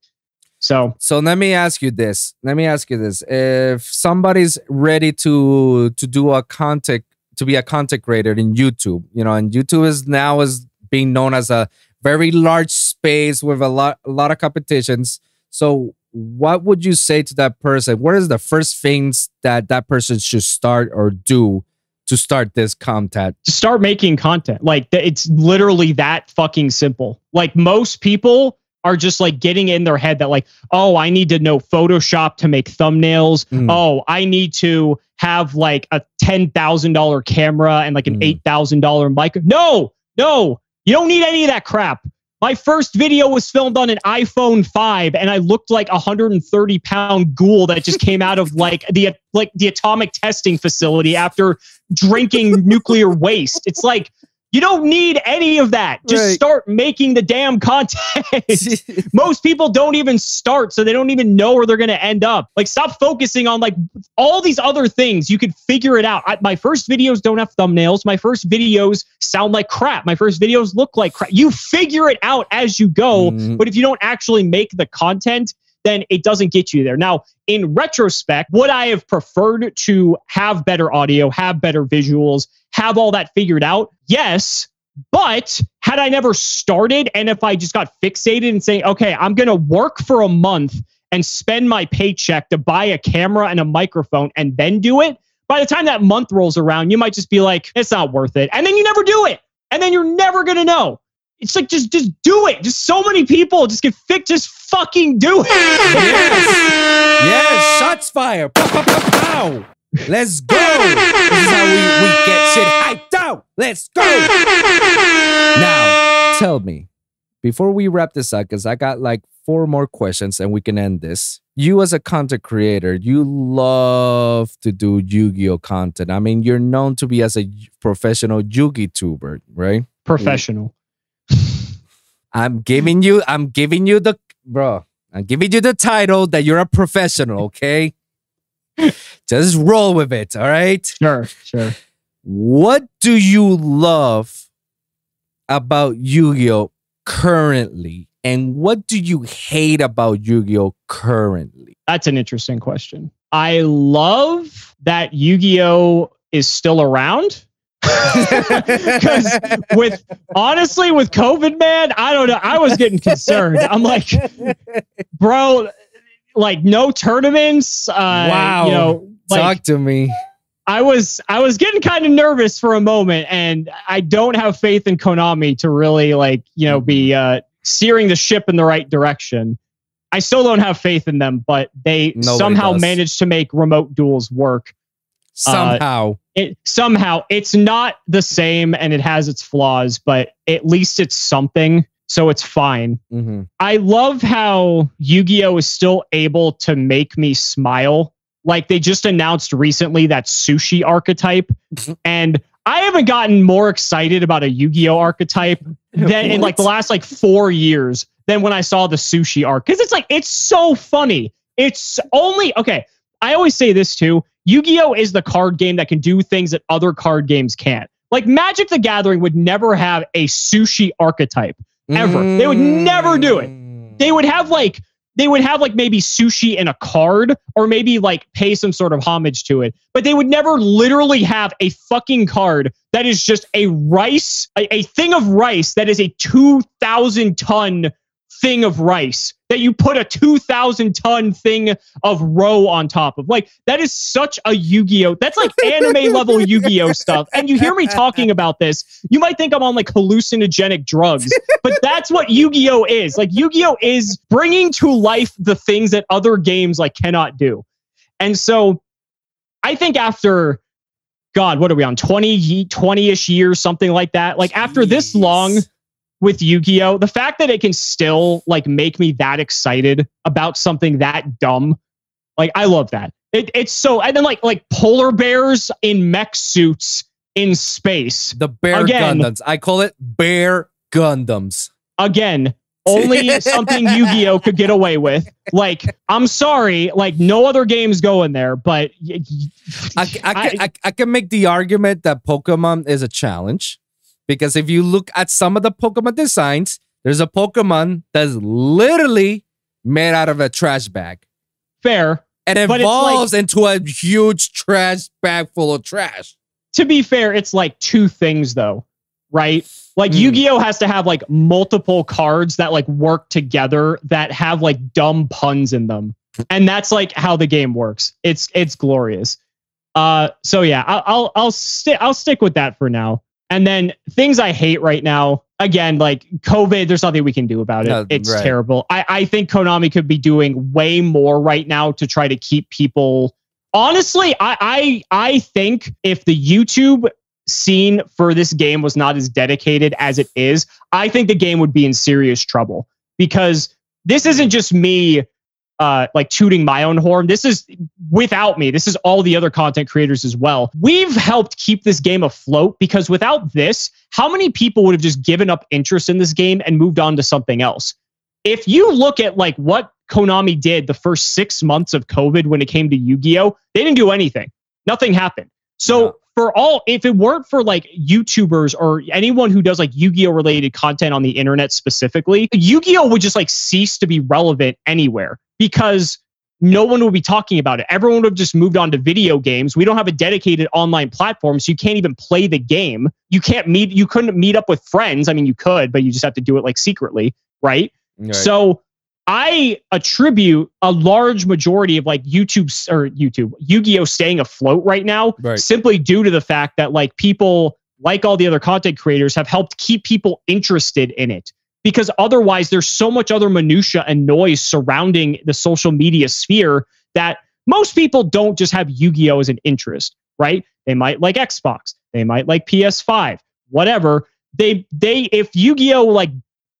So So let me ask you this. Let me ask you this. If somebody's ready to to do a content to be a content creator in YouTube, you know, and YouTube is now is being known as a very large space with a lot a lot of competitions. So what would you say to that person? What is the first things that that person should start or do to start this content? to start making content. Like it's literally that fucking simple. Like most people are just like getting in their head that like, oh, I need to know Photoshop to make thumbnails. Mm. Oh, I need to have like a ten thousand dollar camera and like an Mm. eight thousand dollar mic. No, no, you don't need any of that crap. My first video was filmed on an iPhone 5 and I looked like a 130 pound ghoul that just came out of like the like the atomic testing facility after drinking [LAUGHS] nuclear waste. It's like you don't need any of that. Just Right. start making the damn content. [LAUGHS] Most people don't even start, so they don't even know where they're going to end up. Like, stop focusing on like all these other things. You could figure it out. I, my first videos don't have thumbnails. My first videos sound like crap. My first videos look like crap. You figure it out as you go. Mhm. But if you don't actually make the content, then it doesn't get you there. Now, in retrospect, would I have preferred to have better audio, have better visuals, have all that figured out? Yes. But had I never started and if I just got fixated and saying, okay, I'm going to work for a month and spend my paycheck to buy a camera and a microphone and then do it, by the time that month rolls around, you might just be like, it's not worth it. And then you never do it. And then you're never going to know. It's like just just do it. Just so many people just get fit. Just fucking do it. Yes, shots fired. Pow, pow, pow, pow. Let's go. This is how we, we get shit hyped out. Let's go. Now, tell me, before we wrap this up, because I got like four more questions and we can end this. You, as a content creator, you love to do Yu Gi Oh content. I mean, you're known to be as a professional Yugituber, right? Professional. I'm giving you, I'm giving you the, bro, I'm giving you the title that you're a professional, okay? [LAUGHS] Just roll with it, all right? Sure, sure. What do you love about Yu Gi Oh currently? And what do you hate about Yu Gi Oh currently? That's an interesting question. I love that Yu-Gi-Oh is still around. [LAUGHS] Because with honestly, with COVID, man, I don't know. I was getting concerned. I'm like, bro, like no tournaments. Uh, Wow. You know, like Talk to me. I was I was getting kind of nervous for a moment, and I don't have faith in Konami to really like you know be uh, steering the ship in the right direction. I still don't have faith in them, but they Nobody somehow does. managed to make remote duels work. Somehow. It somehow it's not the same, and it has its flaws, but at least it's something, so it's fine. Mhm. I love how Yu-Gi-Oh is still able to make me smile. Like they just announced recently that sushi archetype, [LAUGHS] and I haven't gotten more excited about a Yu-Gi-Oh archetype [LAUGHS] than in like the last like four years than when I saw the sushi arc. Because it's like it's so funny. It's only okay. I always say this too. Yu-Gi-Oh is the card game that can do things that other card games can't. Like Magic the Gathering would never have a sushi archetype ever. They would never do it. Mm. they would have like they would have like maybe sushi in a card or maybe like pay some sort of homage to it but they would never literally have a fucking card that is just a rice a, a thing of rice that is a 2000 ton thing of rice that you put a 2000 ton thing of roe on top of like that is such a yu-gi-oh that's like [LAUGHS] anime level yu-gi-oh stuff and you hear me talking about this you might think i'm on like hallucinogenic drugs but that's what Yu-Gi-Oh is. Like Yu-Gi-Oh is bringing to life the things that other games like cannot do. And so I think after God, what are we on 20 20ish years something like that? Like after this long with Yu-Gi-Oh, the fact that it can still like make me that excited about something that dumb, like I love that. It, it's so and then like like polar bears in mech suits in space. The bear Again. Gundams. I call it bear Gundams. Again, [LAUGHS] only something Yu-Gi-Oh could get away with. Like, I'm sorry, like no other games go in there, but I, I, can, I, I can make the argument that Pokemon is a challenge because if you look at some of the Pokemon designs, there's a Pokemon that's literally made out of a trash bag fair. and it's like- evolves into a huge trash bag full of trash. To be fair, it's like two things though, right? Like Hmm. Yu-Gi-Oh has to have like multiple cards that like work together that have like dumb puns in them. And that's like how the game works. It's it's glorious. Uh so yeah, I'll I'll I'll stick I'll stick with that for now. And then things I hate right now, again, like COVID, there's nothing we can do about it. No, it's right. terrible. I, I think Konami could be doing way more right now to try to keep people. Honestly, I, I I think if the YouTube scene for this game was not as dedicated as it is, I think the game would be in serious trouble because this isn't just me uh, like tooting my own horn. This is without me. This is all the other content creators as well. We've helped keep this game afloat because without this, how many people would have just given up interest in this game and moved on to something else? If you look at like what Konami did the first six months of COVID when it came to Yu-Gi-Oh, they didn't do anything. Nothing happened. So No. for all, if it weren't for like YouTubers or anyone who does like Yu-Gi-Oh related content on the internet specifically, Yu-Gi-Oh would just like cease to be relevant anywhere because no one would be talking about it. Everyone would have just moved on to video games. We don't have a dedicated online platform, so you can't even play the game. You can't meet, you couldn't meet up with friends. I mean, you could, but you just have to do it like secretly, right? Right. So I attribute a large majority of like YouTube or YouTube Yu-Gi-Oh staying afloat right now Right. simply due to the fact that like people like all the other content creators have helped keep people interested in it because otherwise there's so much other minutia and noise surrounding the social media sphere that most people don't just have Yu-Gi-Oh as an interest, right? They might like Xbox, they might like PS5, whatever. They they if Yu-Gi-Oh like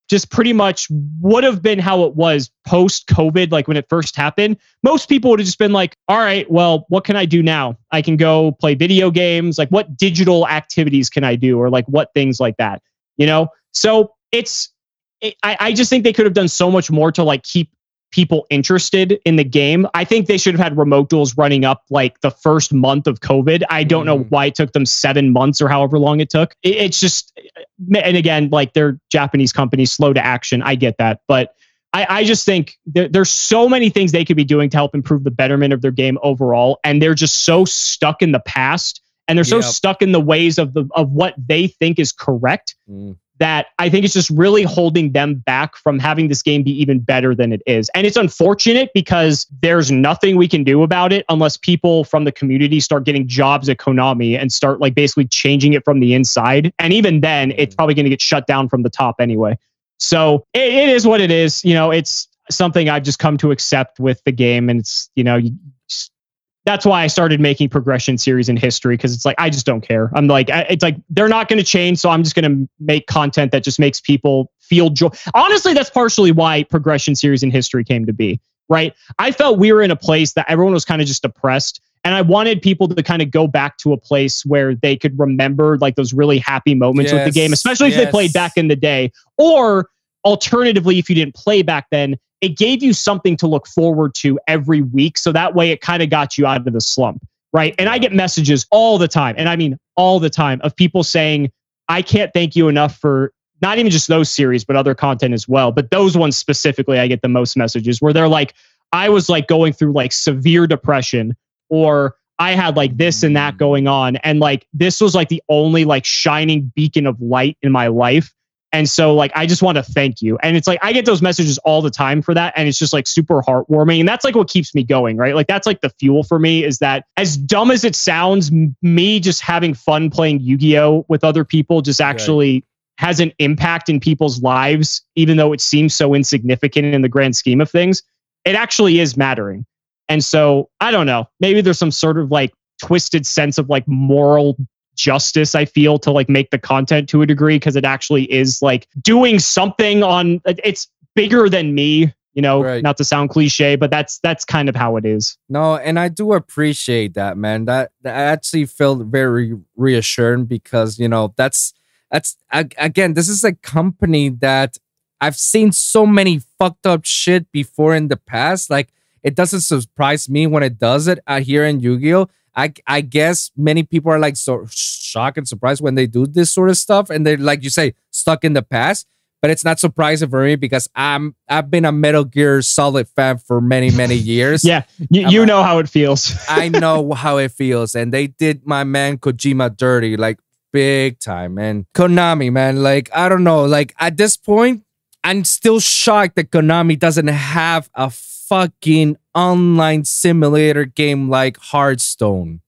just pretty much would have been how it was post COVID, like when it first happened. Most people would have just been like, all right, well, what can I do now? I can go play video games. Like, what digital activities can I do? Or like, what things like that, you know? So it's, it, I, I just think they could have done so much more to like keep people interested in the game. I think they should have had remote duels running up like the first month of COVID. I don't know Mm. why it took them seven months or however long it took. It- it's just, and again, like they're Japanese companies, slow to action. I get that, but I, I just think there, there's so many things they could be doing to help improve the betterment of their game overall, and they're just so stuck in the past, and they're so Yep. stuck in the ways of the of what they think is correct Mm. that I think it's just really holding them back from having this game be even better than it is. And it's unfortunate because there's nothing we can do about it unless people from the community start getting jobs at Konami and start like basically changing it from the inside. And even then, it's probably going to get shut down from the top anyway. So it, it is what it is. You know, it's something I've just come to accept with the game. And it's, you know, you that's why I started making progression series in history because it's like I just don't care. I'm like I- it's like they're not going to change, so I'm just going to make content that just makes people feel joy. Honestly, that's partially why progression series in history came to be. Right? I felt we were in a place that everyone was kind of just depressed, and I wanted people to kind of go back to a place where they could remember like those really happy moments with the game, especially if they played back in the day, or alternatively, if you didn't play back then, it gave you something to look forward to every week. So that way it kind of got you out of the slump. Right. And I get messages all the time, and I mean all the time, of people saying, I can't thank you enough for not even just those series, but other content as well. But those ones specifically, I get the most messages where they're like, I was like going through like severe depression, or I had like this and that mm. going on. And like this was like the only like shining beacon of light in my life. And so, like, I just want to thank you. And it's like, I get those messages all the time for that. And it's just like super heartwarming. And that's like what keeps me going, right? Like, that's like the fuel for me is that as dumb as it sounds, me just having fun playing Yu Gi Oh! with other people just actually has an impact in people's lives, even though it seems so insignificant in the grand scheme of things. It actually is mattering. And so, I don't know. Maybe there's some sort of like twisted sense of like moral justice i feel to like make the content to a degree because it actually is like doing something on it's bigger than me you know, Right. not to sound cliche, but that's that's kind of how it is. No, and I do appreciate that, man. That that actually felt very reassuring because you know that's that's ag- again, this is a company that I've seen so many fucked up shit before in the past. Like it doesn't surprise me when it does it uh, here in Yu-Gi-Oh. I I guess many people are like so shocked and surprised when they do this sort of stuff, and they're like you say stuck in the past. But it's not surprising for me because I'm I've been a Metal Gear Solid fan for many many [LAUGHS] years. Yeah, you, you know how it feels. [LAUGHS] I know how it feels, and they did my man Kojima dirty, like big time, man. Konami, man, like I don't know, like at this point, I'm still shocked that Konami doesn't have a fucking online simulator game like Hearthstone.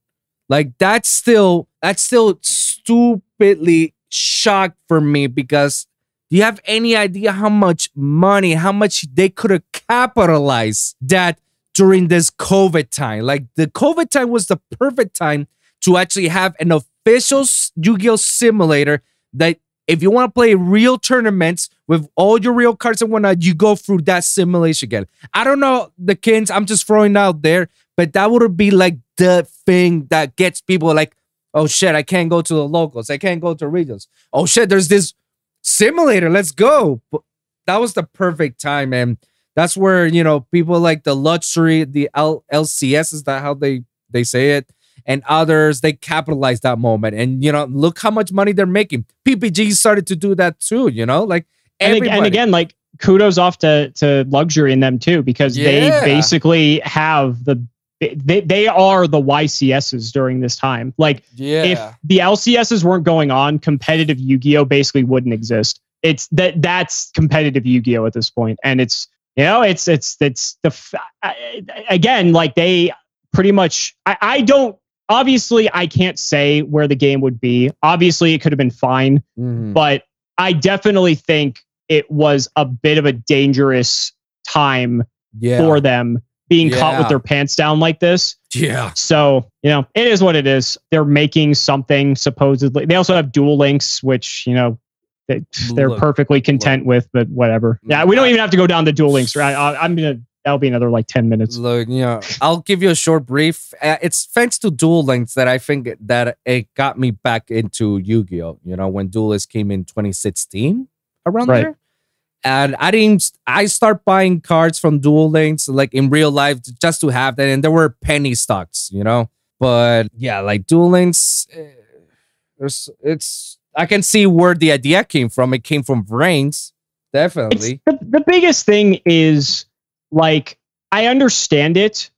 Like that's still that's still stupidly shocked for me because do you have any idea how much money, how much they could have capitalized that during this COVID time? Like the COVID time was the perfect time to actually have an official Yu-Gi-Oh simulator that if you want to play real tournaments with all your real cards and whatnot, you go through that simulation again. I don't know the kins, I'm just throwing out there, but that would be like the thing that gets people like, oh shit, I can't go to the locals, I can't go to regions. Oh shit, there's this simulator, let's go. But that was the perfect time, and that's where you know people like the luxury, the L- LCS is that how they they say it, and others they capitalize that moment, and you know look how much money they're making. PPG started to do that too, you know, like and, everybody. and again, like kudos off to to luxury in them too, because Yeah. they basically have the they they are the YCSs during this time. Like yeah, if the LCSs weren't going on, competitive Yu-Gi-Oh basically wouldn't exist. It's that that's competitive Yu-Gi-Oh at this point, and it's you know it's it's it's the again like they pretty much. I, I don't obviously I can't say where the game would be. Obviously, it could have been fine Mhm. but I definitely think it was a bit of a dangerous time yeah, for them being caught with their pants down like this. yeah, So, you know, it is what it is. They're making something supposedly. They also have Duel Links, which, you know, they, they're Look, perfectly content with, but whatever. Yeah, we don't even have to go down the Duel Links, right? I, I'm going to, that'll be another like 10 minutes. Look, you know, I'll give you a short brief. Uh, it's thanks to Duel Links that I think that it got me back into Yu-Gi-Oh. You know, when Duelist came in 2016, around Right. there, and I didn't. I start buying cards from Duel Links like in real life just to have that, and there were penny stocks, you know. But yeah, like Duel Links, eh, there's it's. I can see where the idea came from. It came from brains, definitely. the, the biggest thing is like, I understand it.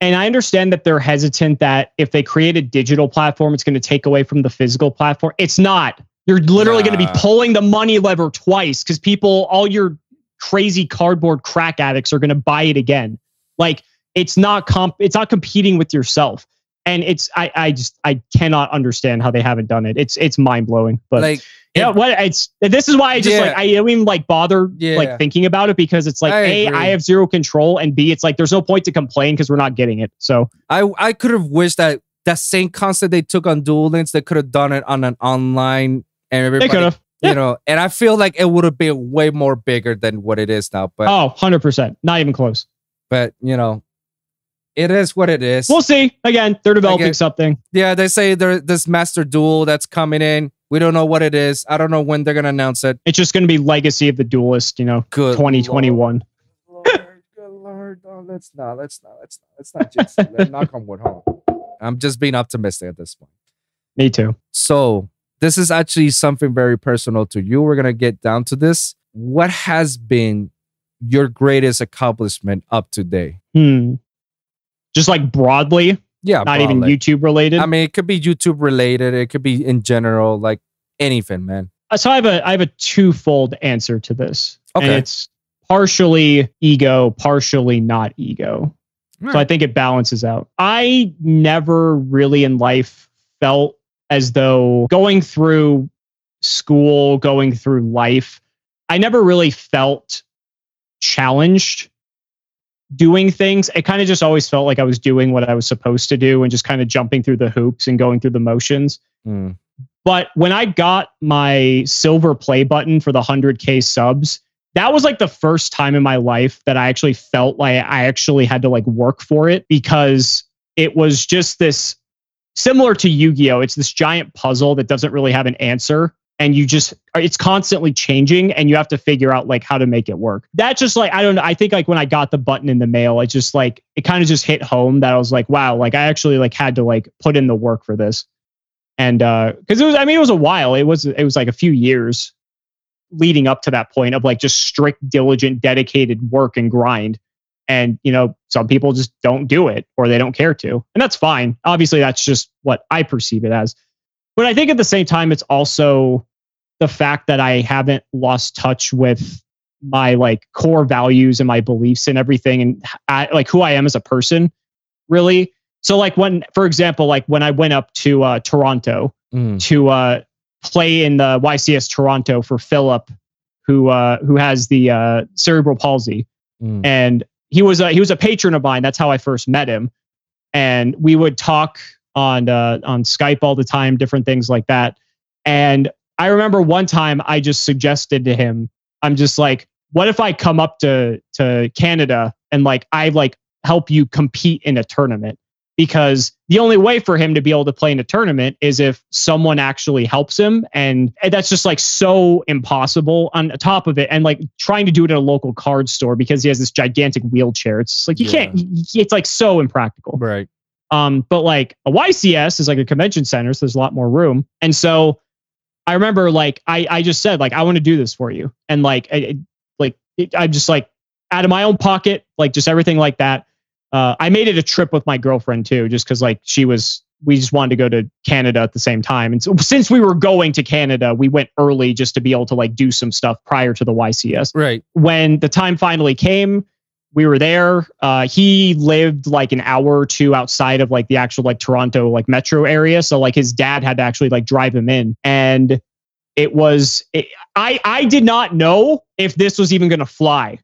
And I understand that they're hesitant that if they create a digital platform, it's going to take away from the physical platform. It's not. You're literally going to be pulling the money lever twice because people, all your crazy cardboard crack addicts are going to buy it again. Like it's not comp, it's not competing with yourself. And it's I I just I cannot understand how they haven't done it. It's it's mind blowing. But like yeah, what it's this is why I just Yeah. like I don't even like bother Yeah. like thinking about it because it's like I a agree. I have zero control and b it's like there's no point to complain because we're not getting it. So I I could have wished that that same concept they took on Duel Links, they could have done it on an online and they could have. you yeah. know. And I feel like it would have been way more bigger than what it is now. But Oh, 100 percent, not even close. but you know, it is what it is. We'll see. Again, they're developing Okay. something. yeah, they say there this Master Duel that's coming in. We don't know what it is. I don't know when they're gonna announce it. It's just going to be Legacy of the Duelist. You know, Good 2021. Lord, good Lord, oh, let's not, let's not, let's not, let's not jinx it. Let's knock on wood. Hold on. I'm just being optimistic at this point. Me too. So this is actually something very personal to you. We're gonna get down to this. What has been your greatest accomplishment up to date? Hmm. Just like broadly, Yeah, not even. YouTube related. I mean, it could be YouTube related. It could be in general, like anything, man. Uh, so I have a I have a twofold answer to this. And Okay. it's partially ego, partially not ego. So I think it balances out. I never really in life felt as though going through school, going through life, I never really felt challenged doing things. It kind of just always felt like I was doing what I was supposed to do and just kind of jumping through the hoops and going through the motions. Mm. But when I got my silver play button for the 100K subs, that was like the first time in my life that I actually felt like I actually had to like work for it because it was just this similar to Yu-Gi-Oh. It's this giant puzzle that doesn't really have an answer and you just it's constantly changing and you have to figure out like how to make it work. That just like I don't know, I think like when I got the button in the mail, it just like it kind of just hit home that I was like, wow, like I actually like had to like put in the work for this. And uh cuz it was I mean it was a while. It was it was like a few years leading up to that point of like just strict, diligent, dedicated work and grind. And, you know, some people just don't do it or they don't care to. And that's fine. Obviously, that's just what I perceive it as. But I think at the same time, it's also the fact that I haven't lost touch with my like core values and my beliefs and everything and I, like who I am as a person, really. So, like, when, for example, like when I went up to uh, Toronto Mm. to uh, play in the YCS Toronto for Philip, who uh, who has the uh, cerebral palsy, Mm. and he was a he was a patron of mine. That's how I first met him, and we would talk on uh, on Skype all the time, different things like that. And I remember one time I just suggested to him, I'm just like, what if I come up to to Canada and like I like help you compete in a tournament? Because the only way for him to be able to play in a tournament is if someone actually helps him. And, and that's just like so impossible on top of it. And like trying to do it at a local card store because he has this gigantic wheelchair. It's just like you Yeah. can't, it's like so impractical. Right. Um, but like a YCS is like a convention center, so there's a lot more room. And so I remember like I I just said like I want to do this for you, and like I, like it, I'm just like out of my own pocket, like just everything like that. Uh, I made it a trip with my girlfriend too, just because like she was. We just wanted to go to Canada at the same time, and so since we were going to Canada, we went early just to be able to like do some stuff prior to the YCS Right. when the time finally came we were there. Uh, he lived like an hour or two outside of like the actual like toronto like metro area. So like his dad had to actually like drive him in. And it was it, i i did not know if this was even going to fly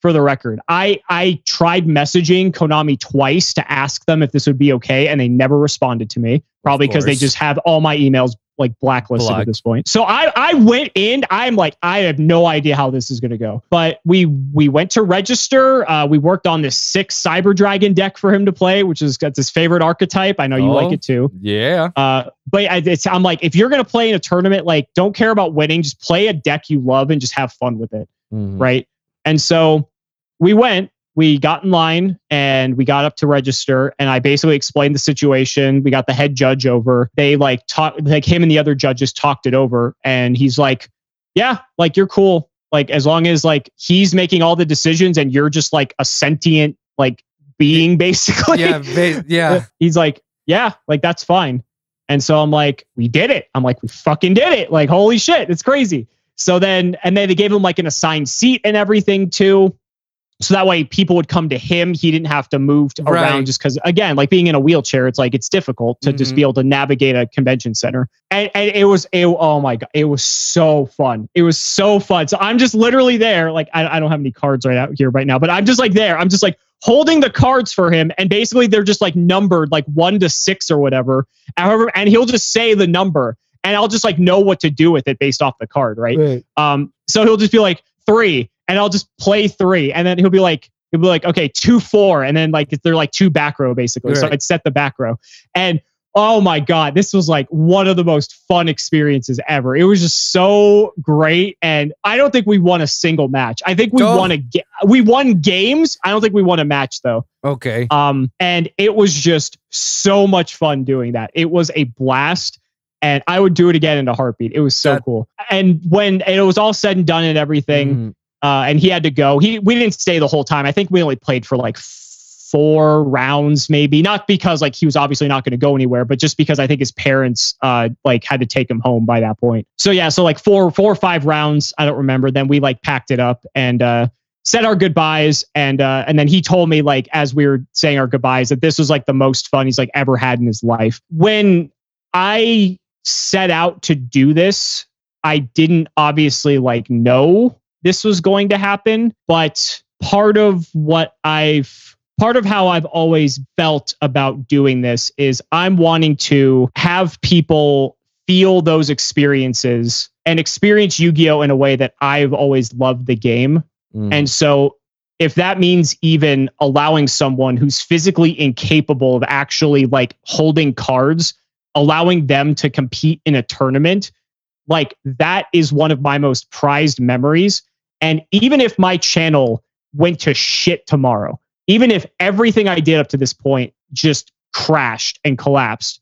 for the record i i tried messaging konami twice to ask them if this would be okay and they never responded to me probably because they just have all my emails like blacklisted Black. at this point so i i went in i'm like i have no idea how this is going to go but we we went to register uh, we worked on this six cyber dragon deck for him to play which is got his favorite archetype i know you Oh. like it too Yeah. uh, but I, it's, I'm like, if you're gonna play in a tournament, like, don't care about winning, just play a deck you love and just have fun with it, Mhm. right? And so we went, we got in line, and we got up to register, and I basically explained the situation. We got the head judge over. They like talked, like him and the other judges talked it over, and he's like, "Yeah, like you're cool. Like as long as like he's making all the decisions, and you're just like a sentient like being, basically." Yeah. ba- yeah. [LAUGHS] he's like, yeah, like that's fine. And so I'm like, we did it. I'm like, we fucking did it. Like, holy shit, it's crazy. So then, and then they gave him like an assigned seat and everything too. So that way people would come to him. He didn't have to move to- Right. around just because, again, like being in a wheelchair, it's like it's difficult to just Mhm. be able to navigate a convention center. And, and it was, it, oh my God, it was so fun. It was so fun. So I'm just literally there. Like, I, I don't have any cards right out here right now, but I'm just like there. I'm just like holding the cards for him. And basically they're just like numbered like one to six or whatever. However, and he'll just say the number and I'll just like know what to do with it based off the card. Right. Right. Um, so he'll just be like three, and I'll just play three, and then he'll be like, he'll be like, okay, two, four, and then like they're like two back row basically. So I'd set the back row, and oh my god, this was like one of the most fun experiences ever. It was just so great, and I don't think we won a single match. I think we Oh. won a ga- we won games. I don't think we won a match though. Okay. Um, and it was just so much fun doing that. It was a blast. And I would do it again in a heartbeat. It was so That- cool. And when it was all said and done and everything, Mhm. uh, and he had to go. He we didn't stay the whole time. I think we only played for like four rounds, maybe. Not because like he was obviously not going to go anywhere, but just because I think his parents uh like had to take him home by that point. So yeah, so like four four or five rounds. I don't remember. Then we like packed it up and uh said our goodbyes and uh and then he told me like as we were saying our goodbyes that this was like the most fun he's like ever had in his life when i set out to do this i didn't obviously like know this was going to happen but part of what i've part of how i've always felt about doing this is i'm wanting to have people feel those experiences and experience Yu-Gi-Oh in a way that I've always loved the game. Mm. And so if that means even allowing someone who's physically incapable of actually like holding cards, allowing them to compete in a tournament, like that is one of my most prized memories. And even if my channel went to shit tomorrow, even if everything I did up to this point just crashed and collapsed,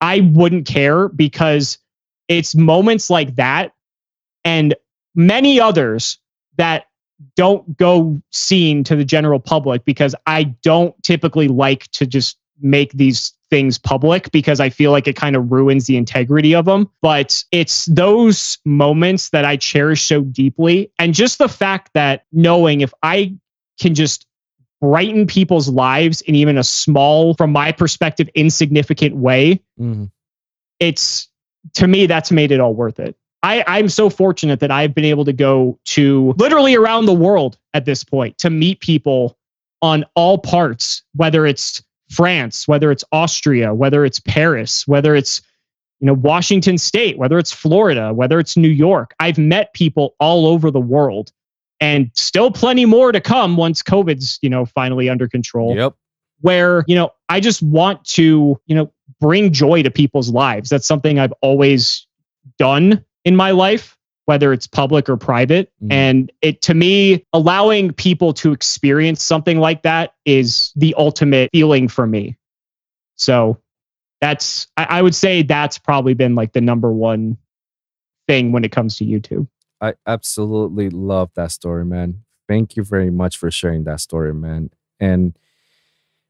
I wouldn't care because it's moments like that and many others that don't go seen to the general public because I don't typically like to just make these things public because I feel like it kind of ruins the integrity of them. But it's those moments that I cherish so deeply. And just the fact that knowing if I can just brighten people's lives in even a small, from my perspective, insignificant way, Mhm. it's to me that's made it all worth it. I, I'm so fortunate that I've been able to go to literally around the world at this point to meet people on all parts, whether it's France, whether it's Austria, whether it's Paris, whether it's you know Washington State, whether it's Florida, whether it's New York. I've met people all over the world, and still plenty more to come once COVID's you know finally under control Yep. where you know i just want to you know bring joy to people's lives that's something i've always done in my life whether it's public or private Mhm. and it to me allowing people to experience something like that is the ultimate feeling for me so that's I, I would say that's probably been like the number one thing when it comes to youtube I absolutely love that story, man. Thank you very much for sharing that story, man. And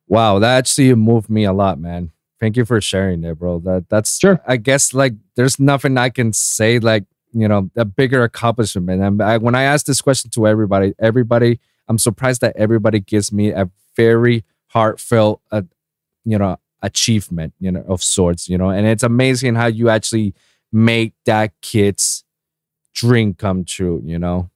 wow, that actually moved me a lot, man. Thank you for sharing it, bro. That that's Sure. I guess like there's nothing I can say like you know a bigger accomplishment. And I, when I ask this question to everybody, everybody, I'm surprised that everybody gives me a very heartfelt, uh, you know, achievement, you know, of sorts, you know. And it's amazing how you actually make that kid's dream come true, you know,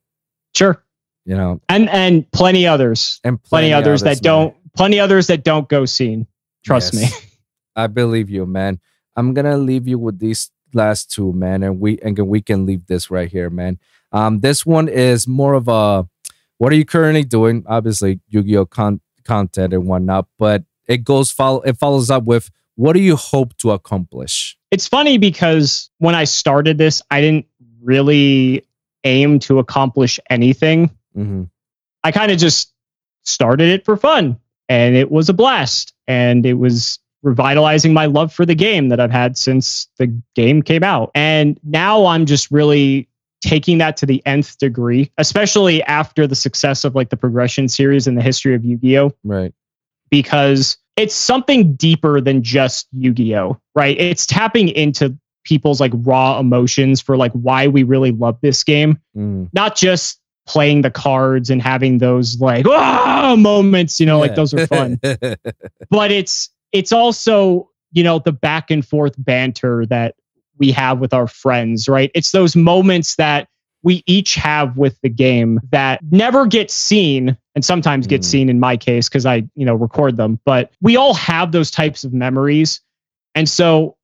sure you know, and and plenty others and plenty, others, that man. don't plenty others that don't go seen trust Yes. me I believe you, man. I'm gonna leave you with these last two, man, and we and we can leave this right here, man. Um, this one is more of a what are you currently doing? Obviously, Yu-Gi-Oh con- content and whatnot, but it goes follow it follows up with what do you hope to accomplish? it's funny because when I started this, I didn't really aim to accomplish anything. hmm I kind of just started it for fun and it was a blast and it was revitalizing my love for the game that I've had since the game came out. And now I'm just really taking that to the nth degree, especially after the success of like the progression series and the history of Yu-Gi-Oh! Right. because it's something deeper than just Yu-Gi-Oh, right? It's tapping into people's like raw emotions for like why we really love this game, Mm. not just playing the cards and having those like ah moments, you know, like those are fun. [LAUGHS] but it's it's also, you know, the back and forth banter that we have with our friends, right? It's those moments that we each have with the game that never get seen and sometimes get Mm. seen in my case because I, you know, record them, but we all have those types of memories. And so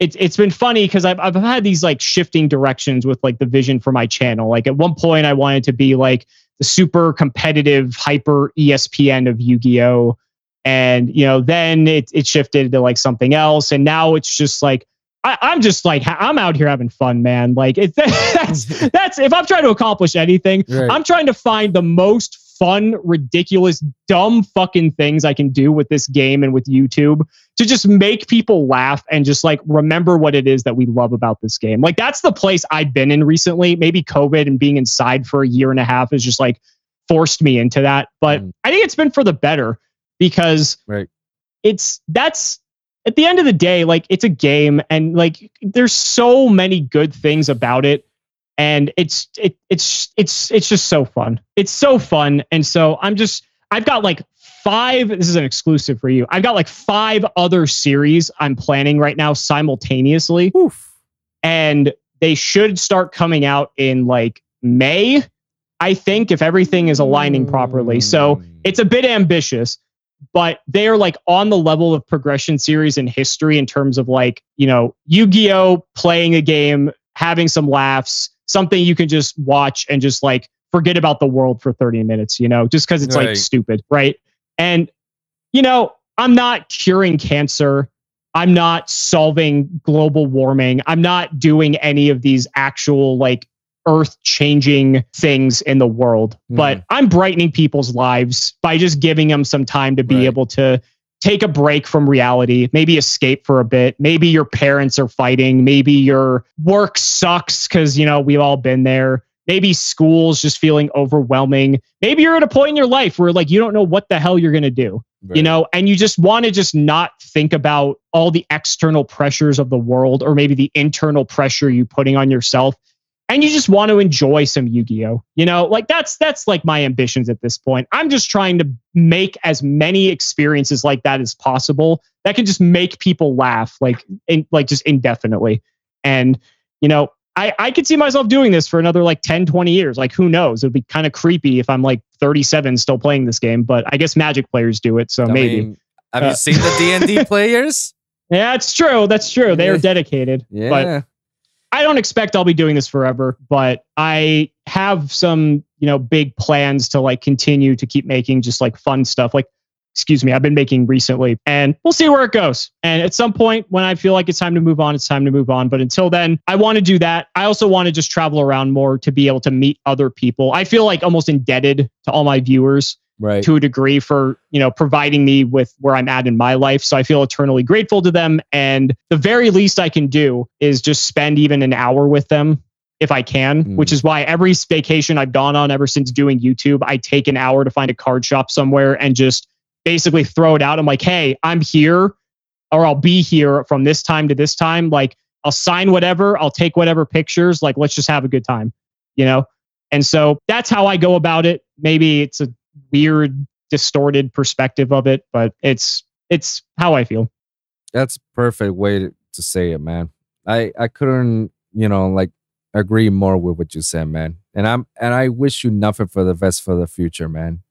it's it's been funny because I've I've had these like shifting directions with like the vision for my channel. Like at one point I wanted to be like the super competitive hyper ESPN of Yu-Gi-Oh! And you know, then it it shifted to like something else. And now it's just like I, I'm just like I'm out here having fun, man. Like it's [LAUGHS] that's [LAUGHS] that's if I'm trying to accomplish anything, Right. I'm trying to find the most fun, ridiculous, dumb fucking things I can do with this game and with YouTube to just make people laugh and just like remember what it is that we love about this game. Like that's the place I've been in recently. Maybe COVID and being inside for a year and a half has just like forced me into that. But Mm. I think it's been for the better because Right. it's that's at the end of the day, like it's a game and like there's so many good things about it. And it's it it's it's it's just so fun. It's so fun. And so I'm just I've got like five, this is an exclusive for you. I've got like five other series I'm planning right now simultaneously Oof. and they should start coming out in like May, I think, if everything is aligning properly. So Mm. it's a bit ambitious, but they're like on the level of progression series in history in terms of like, you know, Yu Gi Oh! playing a game, having some laughs, something you can just watch and just like forget about the world for 30 minutes, you know, just because it's Right. like stupid, right? And, you know, I'm not curing cancer. I'm not solving global warming. I'm not doing any of these actual like earth changing things in the world, Hmm. but I'm brightening people's lives by just giving them some time to be Right. able to take a break from reality, maybe escape for a bit. Maybe your parents are fighting. Maybe your work sucks because, you know, we've all been there. Maybe school's just feeling overwhelming. Maybe you're at a point in your life where like you don't know what the hell you're going to do you know and you just want to just not think about all the external pressures of the world or maybe the internal pressure you putting on yourself and you just want to enjoy some yu-gi-oh you know like that's that's like my ambitions at this point i'm just trying to make as many experiences like that as possible that can just make people laugh like in like just indefinitely and you know I, I could see myself doing this for another like 10, 20 years. Like, who knows? It'd be kind of creepy if I'm like 37 still playing this game, but I guess Magic players do it. So I maybe. mean, have Uh, you seen the D and D [LAUGHS] players? Yeah, it's true. That's true. They are dedicated. Yeah, But I don't expect I'll be doing this forever, but I have some, you know, big plans to like continue to keep making just like fun stuff. Like, excuse me, I've been making recently and we'll see where it goes. And at some point when I feel like it's time to move on, it's time to move on. But until then, I want to do that. I also want to just travel around more to be able to meet other people. I feel like almost indebted to all my viewers right. to a degree for you know providing me with where i'm at in my life. So i feel eternally grateful to them. And the very least i can do is just spend even an hour with them if i can Mm. which is why every vacation i've gone on ever since doing youtube i take an hour to find a card shop somewhere and just basically throw it out. I'm like hey i'm here or i'll be here from this time to this time. Like i'll sign whatever i'll take whatever pictures. Like let's just have a good time you know? And so that's how i go about it. Maybe it's a weird distorted perspective of it but it's it's how i feel That's perfect way to, to say it, man. I I couldn't, you know, like agree more with what you said, man. And I'm and I wish you nothing for the best for the future, man.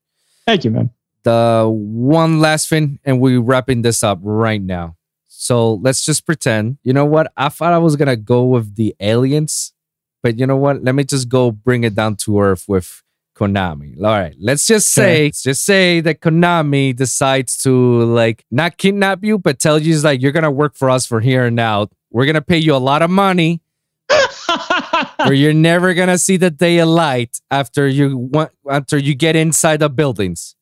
thank you man the one last thing, and we're wrapping this up right now. So let's just pretend. You know what? I thought I was gonna go with the aliens, but you know what? Let me just go bring it down to earth with Konami. All right, let's just say, let's just say that Konami decides to like not kidnap you, but tell you like you're gonna work for us for here and now. We're gonna pay you a lot of money, [LAUGHS] or you're never gonna see the day of light after you want after you get inside the buildings.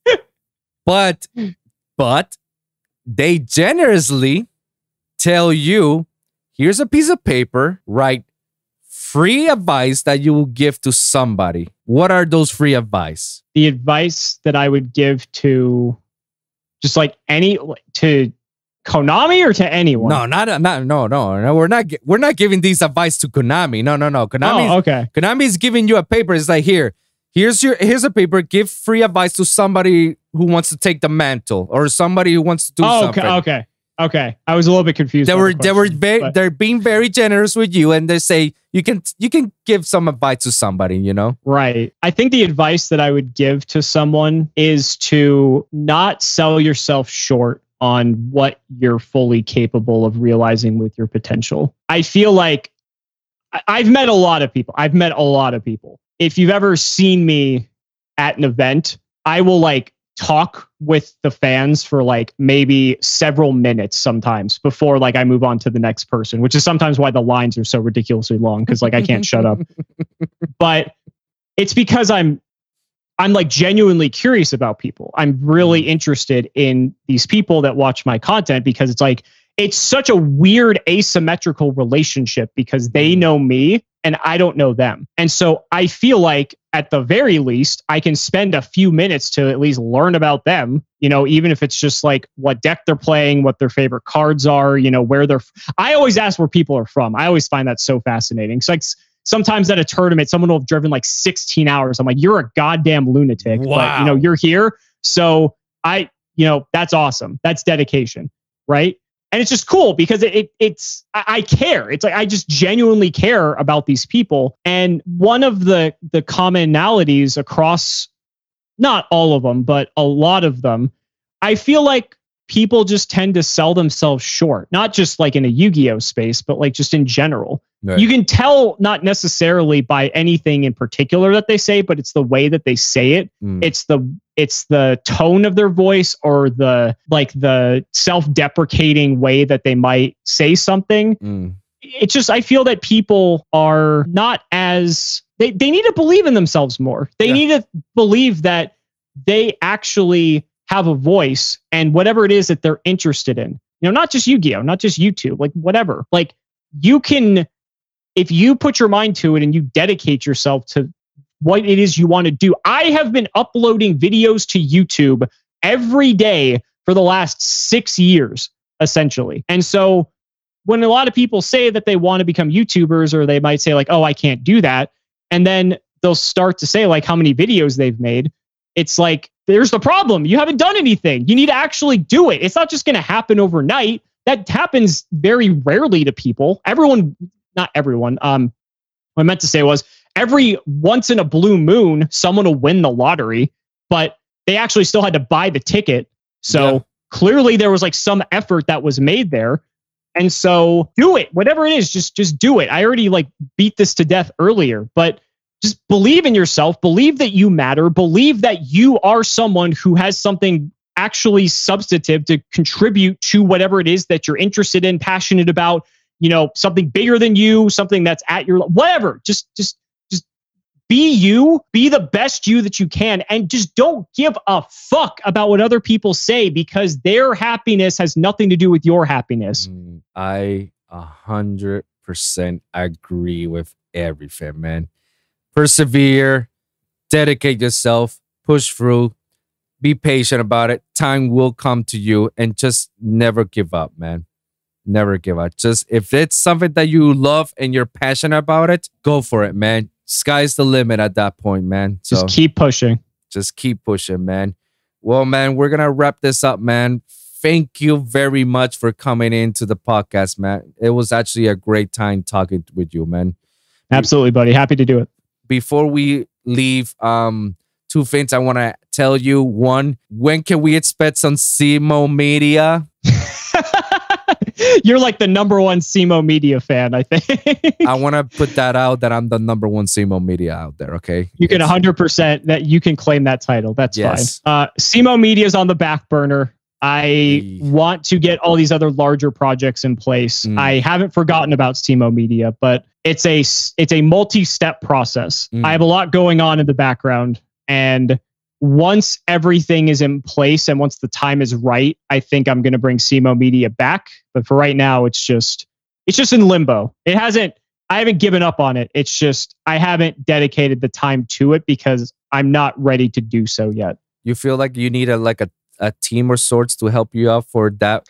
but but they generously tell you here's a piece of paper, write free advice that you will give to somebody. What are those free advice? the advice that i would give to just like any to konami or to anyone No, not not no no no. We're not we're not giving these advice to Konami. No no no. Konami oh okay Konami is giving you a paper. It's like here, here's your here's a paper. Give free advice to somebody who wants to take the mantle or somebody who wants to do oh, something. okay okay okay i was a little bit confused They by the were they were very but- they're being very generous with you, and they say you can you can give some advice to somebody. You know, Right. I think the advice that I would give to someone is to not sell yourself short on what you're fully capable of realizing with your potential. I feel like I've met a lot of people. I've met a lot of people. If you've ever seen me at an event, I will like talk with the fans for like maybe several minutes sometimes before like I move on to the next person, which is sometimes why the lines are so ridiculously long because like I can't shut up. [LAUGHS] But it's because I'm I'm like genuinely curious about people. I'm really mm. interested in these people that watch my content because it's like it's such a weird asymmetrical relationship because they mm. know me and I don't know them. And so I feel like at the very least I can spend a few minutes to at least learn about them, you know, even if it's just like what deck they're playing, what their favorite cards are, you know, where they're I always ask where people are from. I always find that so fascinating. So like sometimes at a tournament, someone will have driven like 16 hours. I'm like, you're a goddamn lunatic. But you know, you're here. So I, you know, that's awesome. That's dedication. Right. And it's just cool because it, it it's I, I care. It's like I just genuinely care about these people. And one of the the commonalities across not all of them, but a lot of them I feel like people just tend to sell themselves short, not just like in a Yu Gi Oh space, but like just in general. Right. You can tell not necessarily by anything in particular that they say, but it's the way that they say it. Mm. It's the it's the tone of their voice or the like the self-deprecating way that they might say something. Mm. It's just I feel that people are not as they, they need to believe in themselves more. They Yeah. need to believe that they actually have a voice and whatever it is that they're interested in. You know, not just Yu-Gi-Oh, not just YouTube, like whatever. Like you can if you put your mind to it and you dedicate yourself to what it is you want to do. I have been uploading videos to YouTube every day for the last 6 years essentially. And so when a lot of people say that they want to become YouTubers or they might say like, "Oh, I can't do that." And then they'll start to say like how many videos they've made. It's like there's the problem. You haven't done anything. You need to actually do it. It's not just going to happen overnight. That happens very rarely to people. Everyone, not everyone. Um, what I meant to say was every once in a blue moon, someone will win the lottery, but they actually still had to buy the ticket. So Yeah. clearly there was like some effort that was made there. And so do it. Whatever it is, just just do it. I already like beat this to death earlier, but just believe in yourself, believe that you matter, believe that you are someone who has something actually substantive to contribute to whatever it is that you're interested in, passionate about, you know, something bigger than you, something that's at your whatever. Just just just be you, be the best you that you can and just don't give a fuck about what other people say because their happiness has nothing to do with your happiness. Mm, I a hundred percent agree with everything, man. Persevere, dedicate yourself, push through, be patient about it. Time will come to you, and just never give up, man. Never give up. Just if it's something that you love and you're passionate about it, go for it, man. Sky's the limit at that point, man. So Just keep pushing. just keep pushing, man. Well, man, we're gonna wrap this up, man. Thank you very much for coming into the podcast, man. It was actually a great time talking with you, man. Absolutely, buddy. Happy to do it. Before we leave, um, two things I want to tell you. One, when can we expect some Cimo media? [LAUGHS] You're like the number one Cimo media fan, I think. [LAUGHS] I want to put that out that I'm the number one Cimo media out there. Okay, you can It's- 100% that you can claim that title. That's Yes. fine. Uh, Cimo media is on the back burner. I want to get all these other larger projects in place. Mm. I haven't forgotten about Cimo media, but it's a it's a multi-step process. Mm. I have a lot going on in the background and once everything is in place and once the time is right, I think I'm going to bring Cimo media back, but for right now it's just it's just in limbo. It hasn't I haven't given up on it. It's just I haven't dedicated the time to it because I'm not ready to do so yet. You feel like you need a like a, a team or sorts to help you out for that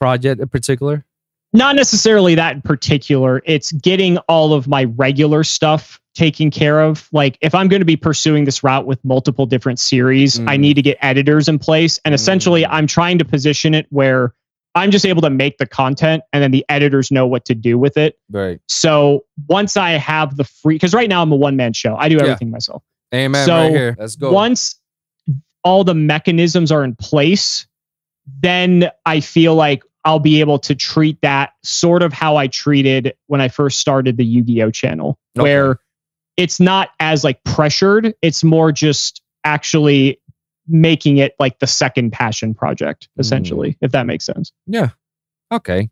project in particular? Not necessarily that in particular. It's getting all of my regular stuff taken care of. Like if I'm going to be pursuing this route with multiple different series, I Mm. need to get editors in place. And essentially, Mm. I'm trying to position it where I'm just able to make the content and then the editors know what to do with it. Right. So once I have the free, because right now I'm a one man show, I do Yeah. everything myself. Amen. So, right here. Let's go. Once all the mechanisms are in place, then I feel like I'll be able to treat that sort of how I treated when I first started the Yu Gi Oh channel, Okay. where it's not as like pressured. It's more just actually making it like the second passion project, Mm. essentially, if that makes sense. Yeah. Okay.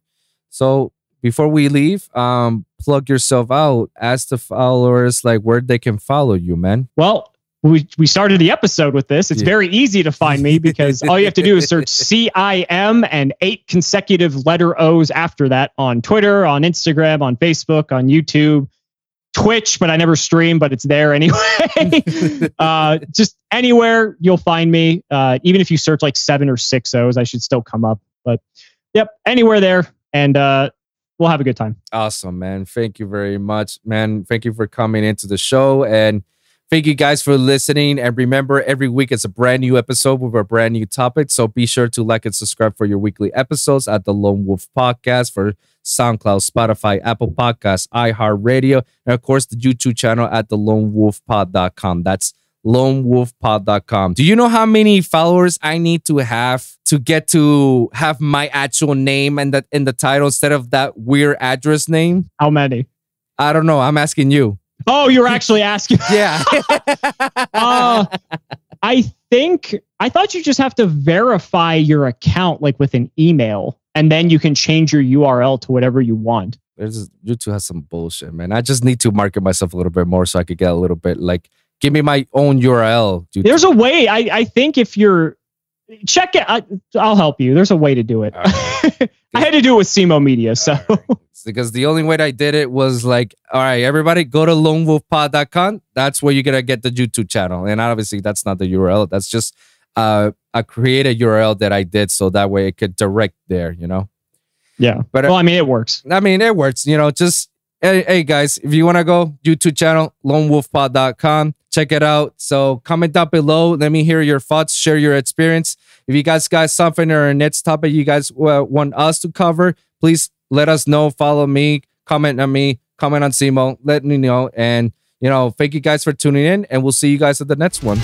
So before we leave, um, plug yourself out. Ask the followers like where they can follow you, man. Well, we, we started the episode with this. It's Yeah. very easy to find me because all you have to do is search [LAUGHS] CIM and eight consecutive letter O's after that on Twitter, on Instagram, on Facebook, on YouTube, Twitch, but I never stream, but it's there anyway. [LAUGHS] uh, just anywhere you'll find me. Uh, even if you search like seven or six O's, I should still come up. But yep, anywhere there. And uh, we'll have a good time. Awesome, man. Thank you very much, man. Thank you for coming into the show and thank you guys for listening. And remember, every week it's a brand new episode with a brand new topic. So be sure to like and subscribe for your weekly episodes at the Lone Wolv Podcast for SoundCloud, Spotify, Apple Podcasts, iHeartRadio, and of course the YouTube channel at the lonewolfpod.com. That's lonewolfpod.com. Do you know how many followers I need to have to get to have my actual name and that in the title instead of that weird address name? How many? I don't know. I'm asking you. Oh, you're actually asking. [LAUGHS] Yeah. [LAUGHS] uh, I think I thought you just have to verify your account like with an email and then you can change your URL to whatever you want. There's YouTube has some bullshit, man. I just need to market myself a little bit more so I could get a little bit like give me my own URL. Dude. There's a way. I, I think if you're check it, I, will help you. There's a way to do it. Right. [LAUGHS] I had to do it with Cimo Media, so right. because the only way I did it was like, all right, everybody go to lonewolfpod.com. That's where you're gonna get the YouTube channel, and obviously that's not the URL. That's just uh, a created URL that I did so that way it could direct there. You know. Yeah, but well, I mean, it works. I mean, it works. You know, just hey, hey guys, if you want to go YouTube channel, lonewolfpod.com, check it out. So comment down below. Let me hear your thoughts, share your experience. If you guys got something or a next topic you guys uh, want us to cover, please let us know. Follow me, comment on me, comment on Cimo. Let me know. And, you know, thank you guys for tuning in, and we'll see you guys at the next one.